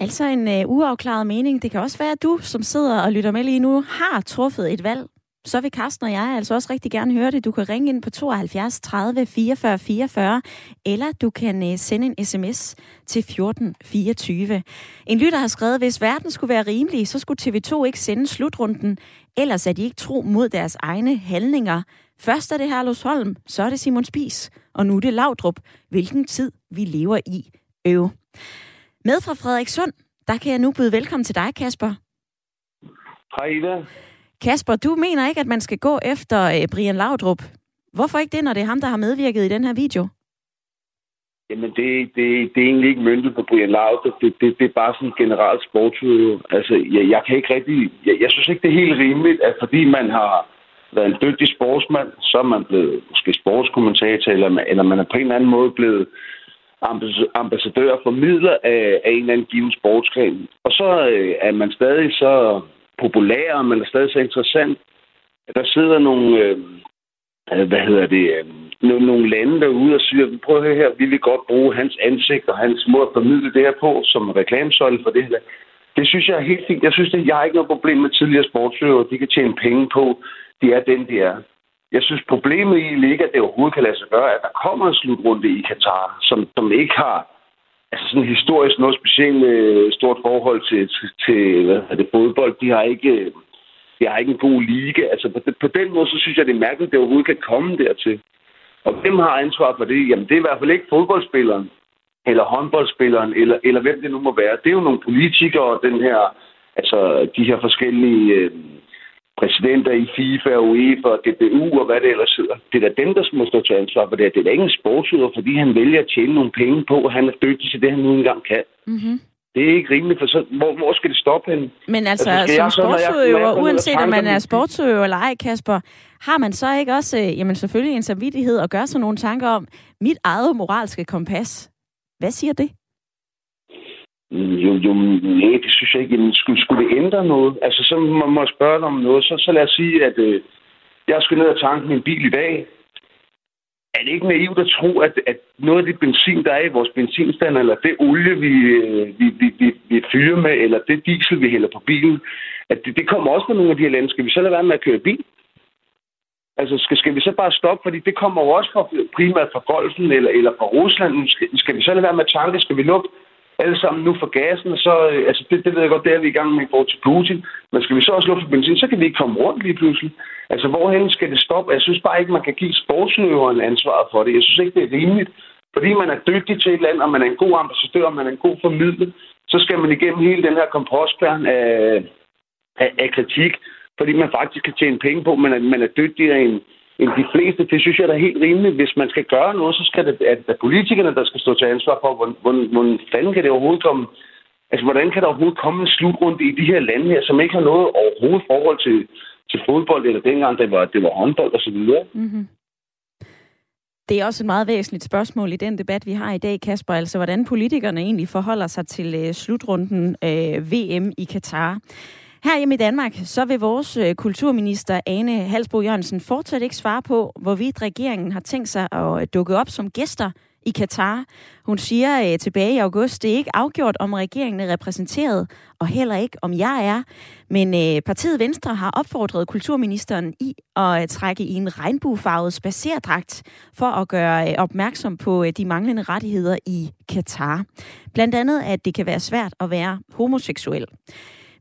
Altså en uh, uafklaret mening. Det kan også være, at du, som sidder og lytter med lige nu, har truffet et valg. Så vil Carsten og jeg altså også rigtig gerne høre det. Du kan ringe ind på 72 30 44 44, eller du kan uh, sende en sms til 14 24. En lytter har skrevet, hvis verden skulle være rimelig, så skulle TV2 ikke sende slutrunden Ellers er de ikke tro mod deres egne handlinger. Først er det Herlus Holm, så er det Simon Spis, og nu er det Laudrup. Hvilken tid vi lever i. Øv. Med fra Frederikssund, der kan jeg nu byde velkommen til dig, Kasper. Hej Ida. Kasper, du mener ikke, at man skal gå efter øh, Brian Laudrup. Hvorfor ikke det, når det er ham, der har medvirket i den her video? Jamen, det, det, det er egentlig ikke møntet på Brian Laudrup. Det, det, det er bare sådan en generelt sportsudøver. Altså, jeg, jeg kan ikke rigtig... Jeg, jeg synes ikke, det er helt rimeligt, at fordi man har været en dygtig sportsmand, så er man blevet måske sportskommentator, eller, eller man er på en eller anden måde blevet ambassadør og formidler af, af en eller anden given sportsgren. Og så øh, er man stadig så populær, og man er stadig så interessant, at der sidder nogle... Øh, Øh, hvad hedder det... Øh, nogle lande derude og siger, prøv at høre her, vi vil godt bruge hans ansigt og hans måde at formidle det her på som reklamesøjle for det her. Det synes jeg er helt fint. Jeg synes, at jeg har ikke noget problem med tidligere sportsøver. De kan tjene penge på. De er den, de er. Jeg synes, problemet i ligger, at det overhovedet kan lade sig gøre, at der kommer en slutrunde i Katar, som, som ikke har altså sådan historisk noget specielt øh, stort forhold til, til, til hvad er det, fodbold. De har ikke, øh, vi har ikke en god liga. Altså på, på den måde, så synes jeg, det er mærkeligt, at det overhovedet kan komme dertil. Og hvem har ansvar for det? Jamen, det er i hvert fald ikke fodboldspilleren, eller håndboldspilleren, eller, eller hvem det nu må være. Det er jo nogle politikere, og den her, altså de her forskellige øh, præsidenter i FIFA, UEFA, DBU og hvad det ellers hedder. Det er da dem, der må stå til ansvar for det. Det er da ikke en fordi han vælger at tjene nogle penge på, og han er dygtig til det, han nu engang kan. Mm-hmm. Det er ikke rimeligt, for så, hvor, hvor skal det stoppe hen? Men altså, altså som sportsudøver, uanset om man er sportsudøver eller ej, Kasper, har man så ikke også, øh, jamen selvfølgelig en samvittighed og gøre sig nogle tanker om mit eget moralske kompas? Hvad siger det? Jo, jo, nej, det synes jeg ikke. Jamen, skulle, skulle det ændre noget? Altså, så må man spørge om noget. Så, så lad os sige, at øh, jeg skal ned og tanke min bil i dag er det ikke naivt at tro, at, at noget af det benzin, der er i vores benzinstand, eller det olie, vi, øh, vi, vi, vi, vi fyrer med, eller det diesel, vi hælder på bilen, at det, det kommer også fra nogle af de her lande. Skal vi så lade være med at køre bil? Altså, skal, skal vi så bare stoppe? Fordi det kommer jo også fra, primært fra Golfen eller, eller fra Rusland. Skal, skal vi så lade være med at tanke? Skal vi lukke alle sammen nu for gassen, så, øh, altså det, det ved jeg godt, det er vi i gang med i forhold til Putin, men skal vi så også lukke for benzin, så kan vi ikke komme rundt lige pludselig. Altså, hvorhen skal det stoppe? Jeg synes bare ikke, man kan give sportsøveren ansvaret for det. Jeg synes ikke, det er rimeligt. Fordi man er dygtig til et land, og man er en god ambassadør, og man er en god formidler, så skal man igennem hele den her kompostplan af, af, af kritik, fordi man faktisk kan tjene penge på, men man er dygtigere end, end de fleste. Det synes jeg er helt rimeligt. Hvis man skal gøre noget, så skal det at det politikerne, der skal stå til ansvar for, hvordan, hvordan, hvordan fanden kan det overhovedet komme Altså, hvordan kan der overhovedet komme en slutrunde i de her lande her, som ikke har noget overhovedet forhold til, til fodbold, eller dengang det var, det var håndbold osv.? Mm-hmm. Det er også et meget væsentligt spørgsmål i den debat, vi har i dag, Kasper. Altså, hvordan politikerne egentlig forholder sig til øh, slutrunden øh, VM i Katar. Her hjemme i Danmark, så vil vores øh, kulturminister Ane Halsbo Jørgensen fortsat ikke svare på, hvorvidt regeringen har tænkt sig at øh, dukke op som gæster i Katar. Hun siger øh, tilbage i august, det er ikke afgjort, om regeringen er repræsenteret, og heller ikke, om jeg er. Men øh, partiet Venstre har opfordret kulturministeren i at øh, trække i en regnbuefarvet spacerdragt for at gøre øh, opmærksom på øh, de manglende rettigheder i Katar. Blandt andet, at det kan være svært at være homoseksuel.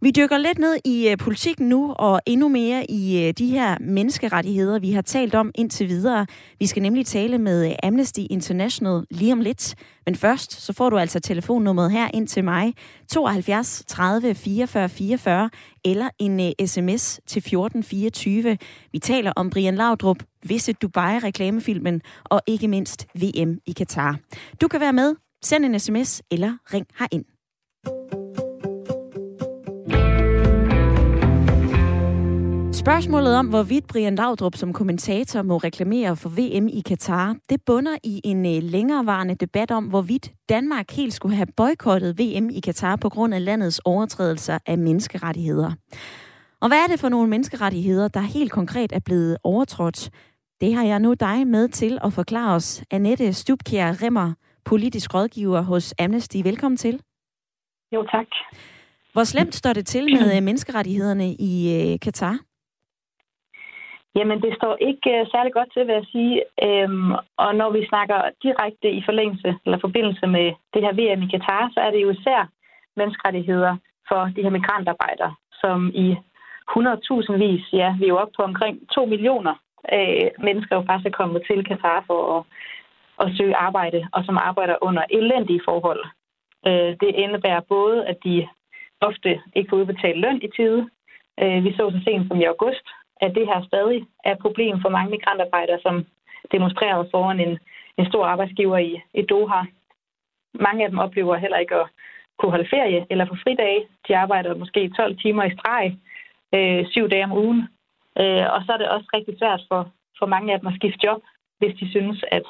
Vi dykker lidt ned i øh, politikken nu, og endnu mere i øh, de her menneskerettigheder, vi har talt om indtil videre. Vi skal nemlig tale med øh, Amnesty International lige om lidt. Men først, så får du altså telefonnummeret her ind til mig. 72 30 44 44 eller en øh, sms til 1424. Vi taler om Brian Laudrup, Visit Dubai-reklamefilmen og ikke mindst VM i Katar. Du kan være med. Send en sms eller ring herind. Spørgsmålet om, hvorvidt Brian Laudrup som kommentator må reklamere for VM i Katar, det bunder i en øh, længerevarende debat om, hvorvidt Danmark helt skulle have boykottet VM i Katar på grund af landets overtrædelser af menneskerettigheder. Og hvad er det for nogle menneskerettigheder, der helt konkret er blevet overtrådt? Det har jeg nu dig med til at forklare os. Annette Stubkjær Rimmer, politisk rådgiver hos Amnesty. Velkommen til. Jo, tak. Hvor slemt står det til med øh, menneskerettighederne i øh, Katar? Jamen, det står ikke uh, særlig godt til, vil jeg sige. Øhm, og når vi snakker direkte i forlængelse eller forbindelse med det her VM i Katar, så er det jo især menneskerettigheder for de her migrantarbejdere, som i 100.000 vis, ja, vi er jo oppe på omkring 2 millioner øh, mennesker, jo faktisk er kommet til Katar for at, at søge arbejde, og som arbejder under elendige forhold. Øh, det indebærer både, at de ofte ikke får udbetalt løn i tide. Øh, vi så så sent som i august, at det her stadig er et problem for mange migrantarbejdere, som demonstrerer foran en, en stor arbejdsgiver i, i Doha. Mange af dem oplever heller ikke at kunne holde ferie eller få fridage. De arbejder måske 12 timer i streg, øh, syv dage om ugen. Øh, og så er det også rigtig svært for, for mange af dem at skifte job, hvis de synes, at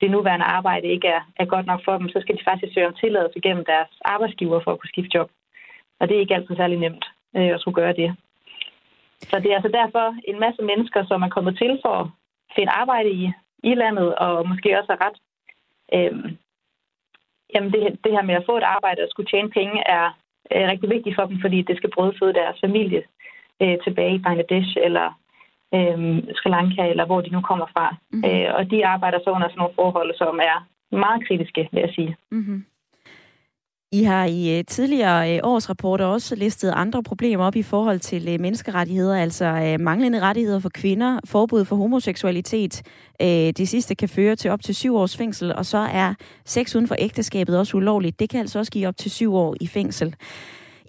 det nuværende arbejde ikke er, er godt nok for dem, så skal de faktisk søge om tilladelse gennem deres arbejdsgiver for at kunne skifte job. Og det er ikke altid særlig nemt øh, at skulle gøre det. Så det er altså derfor en masse mennesker, som er kommet til for at finde arbejde i, i landet, og måske også er ret. Øhm, jamen det, det her med at få et arbejde og skulle tjene penge er, er rigtig vigtigt for dem, fordi det skal brødføde deres familie øh, tilbage i Bangladesh eller øh, Sri Lanka, eller hvor de nu kommer fra. Mm-hmm. Øh, og de arbejder så under sådan nogle forhold, som er meget kritiske, vil jeg sige. Mm-hmm. I har i øh, tidligere øh, årsrapporter års rapporter også listet andre problemer op i forhold til øh, menneskerettigheder, altså manglende rettigheder for kvinder, forbud for homoseksualitet. Det sidste kan føre til op til syv års fængsel, og så er sex uden for ægteskabet også ulovligt. Det kan altså også give op til syv år i fængsel.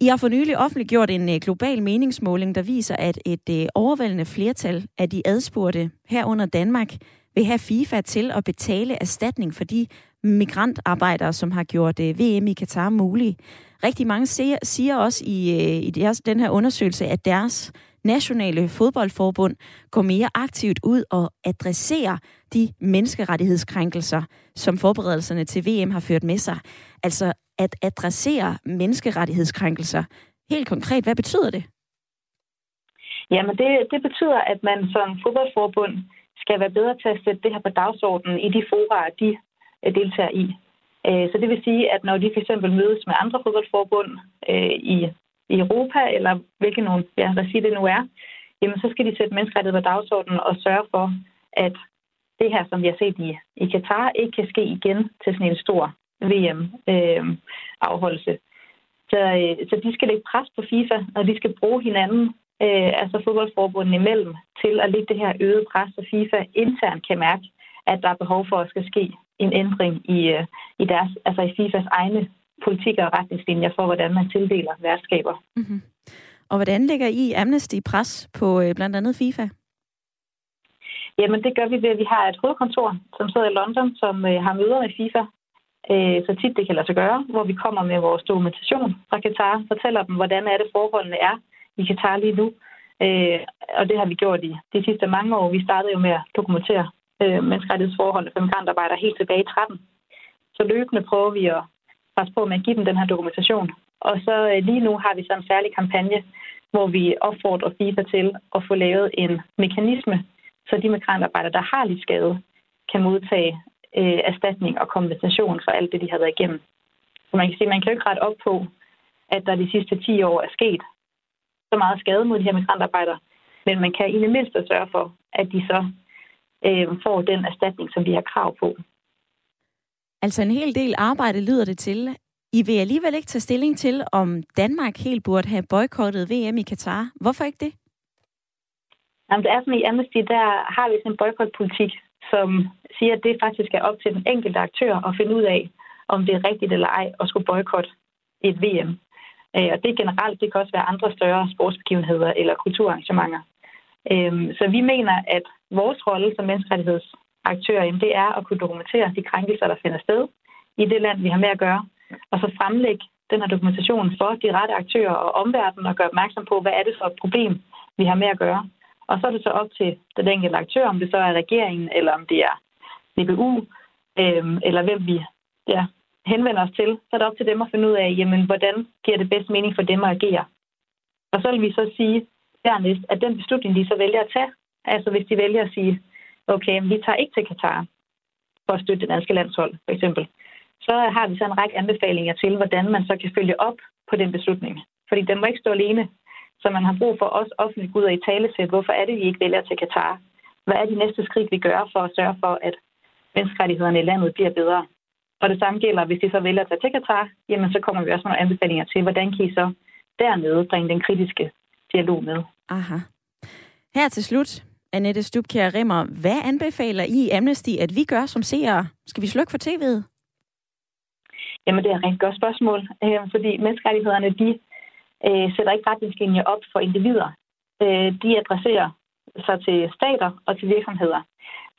I har for nylig offentliggjort en global meningsmåling, der viser, at et overvældende flertal af de adspurgte herunder Danmark vil have FIFA til at betale erstatning for de migrantarbejdere, som har gjort øh, VM i Katar mulig. Rigtig mange siger, siger også i, øh, i deres, den her undersøgelse, at deres nationale fodboldforbund går mere aktivt ud og adresserer de menneskerettighedskrænkelser, som forberedelserne til VM har ført med sig. Altså at adressere menneskerettighedskrænkelser. Helt konkret, hvad betyder det? Jamen det, det betyder, at man som fodboldforbund skal være bedre til at sætte det her på dagsordenen i de fora, de Øh, deltager i. Øh, så det vil sige, at når de for eksempel mødes med andre fodboldforbund øh, i, i Europa, eller hvilken nogle ja, regi det nu er, jamen så skal de sætte menneskerettigheder på dagsordenen og sørge for, at det her, som vi har set i, i Katar, ikke kan ske igen til sådan en stor VM-afholdelse. Øh, så, øh, så de skal lægge pres på FIFA, og de skal bruge hinanden, øh, altså fodboldforbundene imellem, til at lægge det her øget pres, så FIFA internt kan mærke, at der er behov for, at skal ske en ændring i, øh, i, deres, altså i FIFAs egne politikker og retningslinjer for, hvordan man tildeler værtskaber. Mm-hmm. Og hvordan lægger I Amnesty pres på øh, blandt andet FIFA? Jamen, det gør vi ved, at vi har et hovedkontor, som sidder i London, som øh, har møder med FIFA, øh, så tit det kan lade sig gøre, hvor vi kommer med vores dokumentation fra Katar, fortæller dem, hvordan er det forholdene er i Katar lige nu. Øh, og det har vi gjort i de sidste mange år. Vi startede jo med at dokumentere øh, menneskerettighedsforholdene for migrantarbejdere helt tilbage i 13. Så løbende prøver vi at passe på med at give dem den her dokumentation. Og så øh, lige nu har vi så en særlig kampagne, hvor vi opfordrer FIFA til at få lavet en mekanisme, så de migrantarbejdere, der har lidt skade, kan modtage øh, erstatning og kompensation for alt det, de har været igennem. Så man kan sige, man kan jo ikke rette op på, at der de sidste 10 år er sket så meget skade mod de her migrantarbejdere, men man kan i det mindste sørge for, at de så øh, får den erstatning, som de har krav på. Altså en hel del arbejde lyder det til. I vil alligevel ikke tage stilling til, om Danmark helt burde have boykottet VM i Katar. Hvorfor ikke det? Jamen, det er sådan, i Amnesty, der har vi sådan en boykotpolitik, som siger, at det faktisk er op til den enkelte aktør at finde ud af, om det er rigtigt eller ej at skulle boykotte et VM. Øh, og det er generelt, det kan også være andre større sportsbegivenheder eller kulturarrangementer. Øhm, så vi mener, at vores rolle som menneskerettighedsaktører, det er at kunne dokumentere de krænkelser, der finder sted i det land, vi har med at gøre, og så fremlægge den her dokumentation for de rette aktører og omverdenen og gøre opmærksom på, hvad er det for et problem, vi har med at gøre. Og så er det så op til den enkelte aktør, om det så er regeringen, eller om det er DBU, øhm, eller hvem vi ja, henvender os til. Så er det op til dem at finde ud af, jamen, hvordan giver det bedst mening for dem at agere. Og så vil vi så sige dernæst, at den beslutning, de så vælger at tage, altså hvis de vælger at sige, okay, vi tager ikke til Katar for at støtte det danske landshold, for eksempel, så har vi så en række anbefalinger til, hvordan man så kan følge op på den beslutning. Fordi den må ikke stå alene. Så man har brug for os offentligt ud og i talesæt, hvorfor er det, vi ikke vælger til Katar? Hvad er de næste skridt, vi gør for at sørge for, at menneskerettighederne i landet bliver bedre? Og det samme gælder, hvis de så vælger at tage til Katar, jamen så kommer vi også med nogle anbefalinger til, hvordan kan I så dernede bringe den kritiske dialog med. Aha. Her til slut, Annette Stubkjær Rimmer, hvad anbefaler I Amnesty, at vi gør som seere? Skal vi slukke for tv'et? Jamen, det er et rigtig godt spørgsmål, øh, fordi menneskerettighederne, de øh, sætter ikke retningslinjer op for individer. Øh, de adresserer sig til stater og til virksomheder.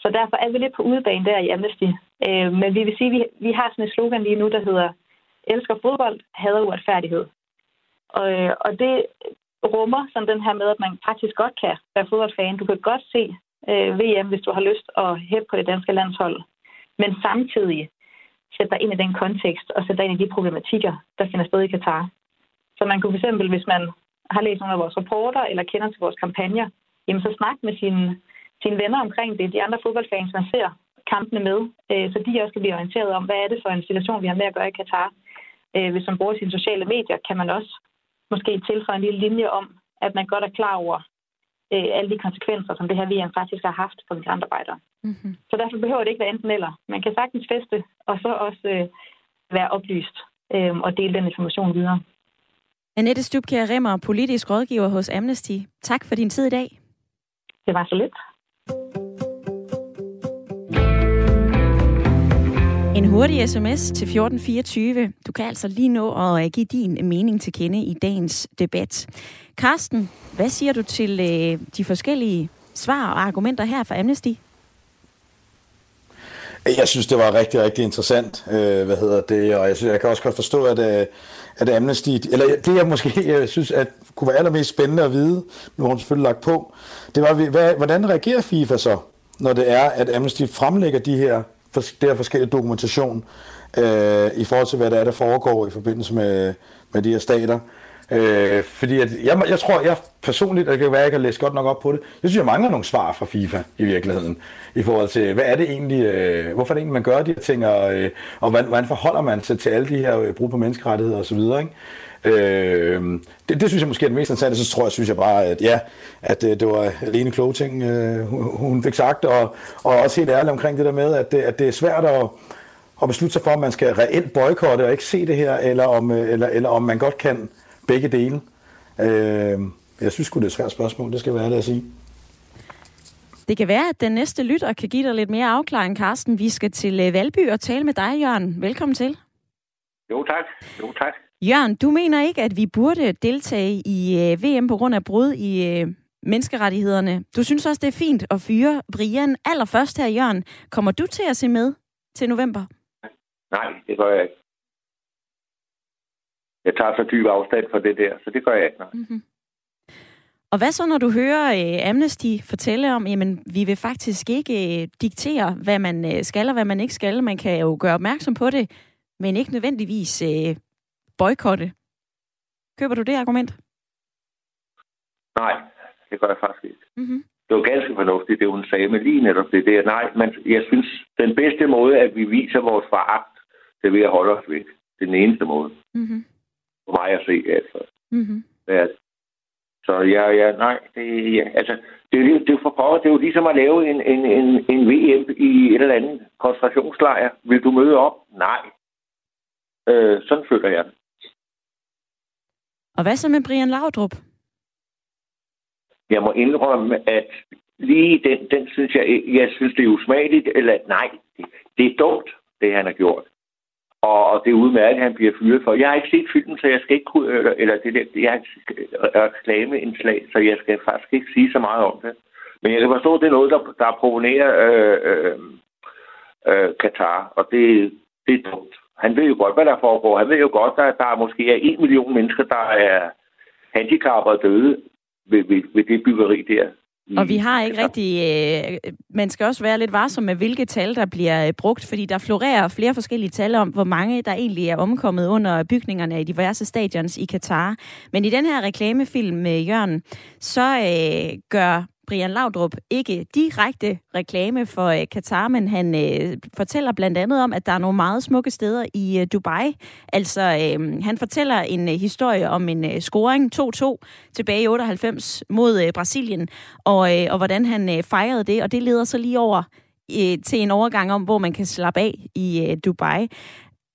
Så derfor er vi lidt på udebane der i Amnesty. Øh, men vi vil sige, at vi, vi har sådan et slogan lige nu, der hedder elsker fodbold, hader uretfærdighed. Og, øh, og det rummer sådan den her med, at man faktisk godt kan være fodboldfan. Du kan godt se øh, VM, hvis du har lyst at hæppe på det danske landshold. Men samtidig sætte dig ind i den kontekst og sætte dig ind i de problematikker, der finder sted i Katar. Så man kunne fx, hvis man har læst nogle af vores rapporter eller kender til vores kampagner, jamen så snak med sine, sine venner omkring det, de andre fodboldfans, man ser kampene med, øh, så de også kan blive orienteret om, hvad er det for en situation, vi har med at gøre i Katar. Øh, hvis man bruger sine sociale medier, kan man også måske tilføje en lille linje om, at man godt er klar over øh, alle de konsekvenser, som det her VM faktisk har haft for migrantarbejdere. Mm-hmm. Så derfor behøver det ikke være enten eller. Man kan sagtens feste, og så også øh, være oplyst øh, og dele den information videre. Annette Stubkjær Remmer, politisk rådgiver hos Amnesty. Tak for din tid i dag. Det var så lidt. En hurtig sms til 1424. Du kan altså lige nå at øh, give din mening til kende i dagens debat. Karsten, hvad siger du til øh, de forskellige svar og argumenter her fra Amnesty? Jeg synes, det var rigtig, rigtig interessant, øh, hvad hedder det, og jeg, synes, jeg kan også godt forstå, at, øh, at Amnesty, eller det jeg måske jeg synes, at kunne være allermest spændende at vide, nu har hun selvfølgelig lagt på, det var, hvad, hvordan reagerer FIFA så, når det er, at Amnesty fremlægger de her, det her forskellige dokumentation øh, i forhold til, hvad der er, der foregår i forbindelse med, med de her stater. Øh, fordi at jeg, jeg tror, jeg personligt, og det kan være, at jeg kan læse godt nok op på det, jeg synes, jeg mangler nogle svar fra FIFA i virkeligheden, i forhold til, hvad er det egentlig, øh, hvorfor er det egentlig, man gør de her ting, og, øh, og hvordan, hvordan forholder man sig til alle de her øh, brud på menneskerettigheder osv., ikke? Øh, det, det synes jeg måske er det mest interessante. Så tror jeg, synes jeg bare, at ja, at øh, det var alene kloge ting, øh, hun, hun fik sagt, og, og også helt ærligt omkring det der med, at det, at det er svært at, at beslutte sig for, om man skal reelt boykotte og ikke se det her, eller om, øh, eller, eller om man godt kan begge dele. Øh, jeg synes det er et svært spørgsmål, det skal være det at sige. Det kan være, at den næste lytter kan give dig lidt mere afklaring, Carsten. Vi skal til Valby og tale med dig, Jørgen. Velkommen til. Jo, tak. Jo, tak. Jørgen, du mener ikke, at vi burde deltage i øh, VM på grund af brud i øh, menneskerettighederne. Du synes også, det er fint at fyre Brian. Allerførst her, Jørgen, kommer du til at se med til november? Nej, det gør jeg ikke. Jeg tager så dyb afstand fra det der, så det gør jeg ikke. Mm-hmm. Og hvad så, når du hører øh, Amnesty fortælle om, jamen, vi vil faktisk ikke øh, diktere, hvad man øh, skal og hvad man ikke skal. Man kan jo gøre opmærksom på det, men ikke nødvendigvis øh, boykotte. Køber du det argument? Nej, det gør jeg faktisk ikke. Mm-hmm. Det var ganske fornuftigt, det hun sagde, men lige netop det der. Nej, men jeg synes, den bedste måde, at vi viser vores foragt, det er ved at holde os væk. Det er den eneste måde. Mm-hmm. For mig at se, altså. Mm-hmm. Ja. Så ja, ja, nej, det, ja, altså, det, er, det, er for pokker, det er jo ligesom at lave en, en, en, en VM i et eller andet koncentrationslejr. Vil du møde op? Nej. Øh, sådan føler jeg det. Og hvad så med Brian Laudrup? Jeg må indrømme, at lige den, den synes jeg, jeg synes, det er usmageligt, eller nej, det, det er dumt, det han har gjort. Og, og det er udmærket, at han bliver fyret for. Jeg har ikke set filmen, så jeg skal ikke kunne, eller, eller det der, jeg har øh, reklameindslag, så jeg skal faktisk ikke sige så meget om det. Men jeg kan forstå, at det er noget, der, der proponerer øh, øh, øh, Katar, og det, det er dumt. Han ved jo godt, hvad der foregår. Han ved jo godt, at der måske er en million mennesker, der er handicappede og døde ved, ved, ved det byggeri der. Og vi har ikke rigtig... Øh, man skal også være lidt varsom med, hvilke tal, der bliver øh, brugt, fordi der florerer flere forskellige tal om, hvor mange der egentlig er omkommet under bygningerne i diverse stadions i Katar. Men i den her reklamefilm med Jørgen, så øh, gør Brian Laudrup ikke direkte reklame for øh, Katar, men han øh, fortæller blandt andet om, at der er nogle meget smukke steder i øh, Dubai. Altså, øh, han fortæller en øh, historie om en øh, scoring 2-2 tilbage i 98 mod øh, Brasilien, og, øh, og hvordan han øh, fejrede det, og det leder så lige over øh, til en overgang om, hvor man kan slappe af i øh, Dubai.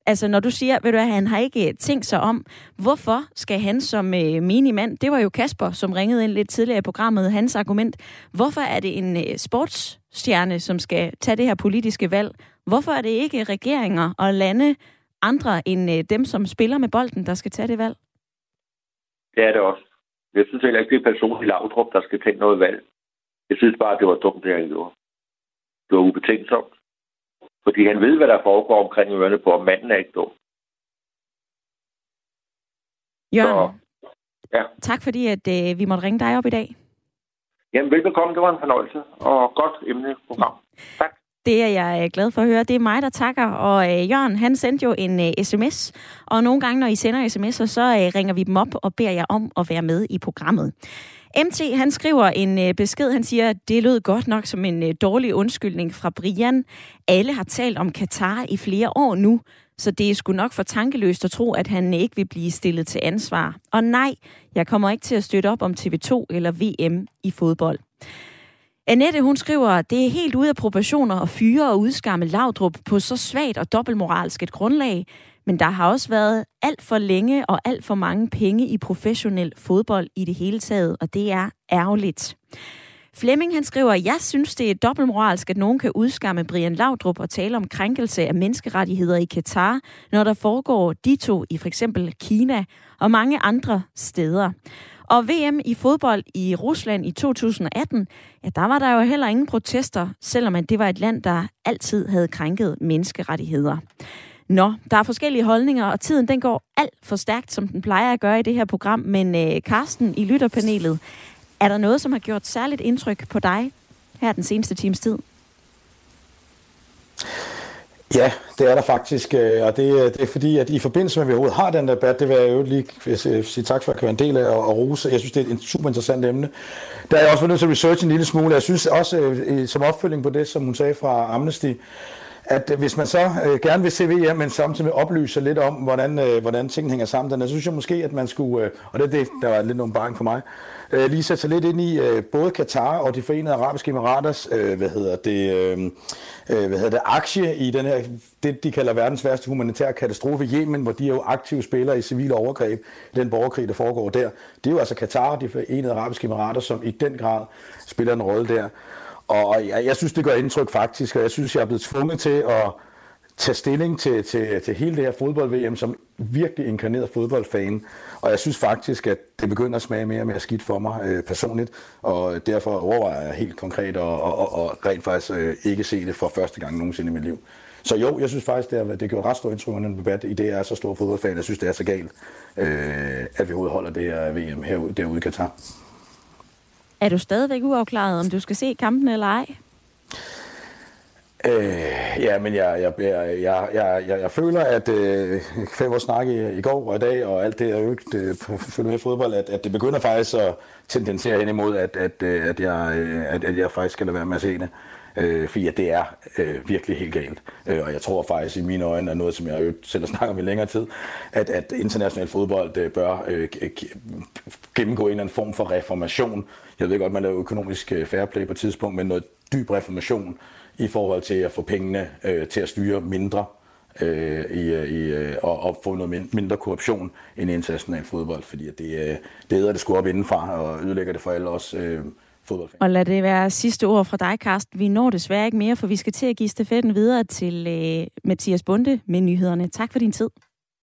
Altså, når du siger, ved du at han har ikke øh, tænkt sig om, hvorfor skal han som øh, minimand, det var jo Kasper, som ringede ind lidt tidligere i programmet, hans argument, hvorfor er det en øh, sportsstjerne, som skal tage det her politiske valg? Hvorfor er det ikke regeringer og lande andre end øh, dem, som spiller med bolden, der skal tage det valg? Det er det også. Jeg synes heller ikke, det er personen i Laudrup, der skal tage noget valg. Jeg synes bare, det var dumt, det han gjorde. Det var ubetænksomt. Fordi han ved, hvad der foregår omkring ørerne på, og manden er ikke dum. Jørgen, Så, ja. tak fordi at, øh, vi måtte ringe dig op i dag. Jamen, velbekomme. Det var en fornøjelse, og godt emneprogram. Tak. Det er jeg øh, glad for at høre. Det er mig, der takker. Og øh, Jørgen, han sendte jo en øh, sms. Og nogle gange, når I sender sms'er, så øh, ringer vi dem op og beder jer om at være med i programmet. MT, han skriver en øh, besked, han siger, det lød godt nok som en øh, dårlig undskyldning fra Brian. Alle har talt om Katar i flere år nu, så det er sgu nok for tankeløst at tro, at han ikke vil blive stillet til ansvar. Og nej, jeg kommer ikke til at støtte op om TV2 eller VM i fodbold. Annette, hun skriver, at det er helt ude af proportioner at fyre og udskamme Laudrup på så svagt og dobbeltmoralsk et grundlag. Men der har også været alt for længe og alt for mange penge i professionel fodbold i det hele taget, og det er ærgerligt. Flemming han skriver, jeg synes, det er dobbeltmoralsk, at nogen kan udskamme Brian Laudrup og tale om krænkelse af menneskerettigheder i Katar, når der foregår de to i for eksempel Kina og mange andre steder. Og VM i fodbold i Rusland i 2018, ja, der var der jo heller ingen protester, selvom at det var et land, der altid havde krænket menneskerettigheder. Nå, der er forskellige holdninger, og tiden den går alt for stærkt, som den plejer at gøre i det her program. Men øh, Karsten i lytterpanelet, er der noget, som har gjort særligt indtryk på dig her den seneste times tid? Ja, det er der faktisk, øh, og det, øh, det er fordi, at i forbindelse med, at vi overhovedet har den debat, det vil jeg jo lige sige tak for at være en del af og, og rose. Jeg synes, det er et super interessant emne. Der er jeg også været nødt til at researche en lille smule. Jeg synes også, øh, som opfølging på det, som hun sagde fra Amnesty, at øh, hvis man så øh, gerne vil se VM, men samtidig oplyser oplyse lidt om, hvordan, øh, hvordan tingene hænger sammen, så synes jeg måske, at man skulle, øh, og det er det, der var lidt nogle bange for mig, øh, lige sætte sig lidt ind i øh, både Katar og de forenede arabiske emiraters, øh, hvad hedder det, øh, øh, hvad hedder det, aktie i den her, det de kalder verdens værste humanitære katastrofe i Yemen, hvor de er jo aktive spillere i civile overgreb den borgerkrig, der foregår der. Det er jo altså Katar og de forenede arabiske emirater, som i den grad spiller en rolle der. Og jeg, jeg synes, det gør indtryk faktisk, og jeg synes, jeg er blevet tvunget til at tage stilling til, til, til hele det her fodbold-VM som virkelig inkarneret fodboldfan. Og jeg synes faktisk, at det begynder at smage mere og mere skidt for mig øh, personligt, og derfor overvejer jeg helt konkret og, og, og, og rent faktisk øh, ikke se det for første gang nogensinde i mit liv. Så jo, jeg synes faktisk, det, er, det gjorde ret stor indtryk under den debat, i det jeg er så stor fodboldfan. Jeg synes, det er så galt, øh, at vi holder det her VM herude, derude i Katar. Er du stadigvæk uafklaret, om du skal se kampen eller ej? Øh, ja, men jeg, jeg, jeg, jeg, jeg, jeg, jeg føler, at øh, fem år snak i, i går og i dag, og alt det, jeg øget øh, følger med i fodbold, at, at det begynder faktisk at tendensere hen imod, at, at, øh, at, jeg, øh, at, at jeg faktisk skal lade være med at se det. Øh, fordi at det er øh, virkelig helt galt. Øh, og jeg tror faktisk i mine øjne er noget, som jeg øvrigt selv har snakket om i længere tid, at, at international fodbold øh, bør øh, gennemgå en eller anden form for reformation. Jeg ved godt, man laver økonomisk øh, fair play på et tidspunkt, men noget dyb reformation i forhold til at få pengene øh, til at styre mindre øh, i, øh, i, øh, og, og få noget mindre korruption end international fodbold, fordi det, øh, det æder det sgu op indenfra og ødelægger det for alle os øh, fodboldfan. Og lad det være sidste ord fra dig, Karsten. Vi når desværre ikke mere, for vi skal til at give stafetten videre til øh, Mathias Bunde med nyhederne. Tak for din tid.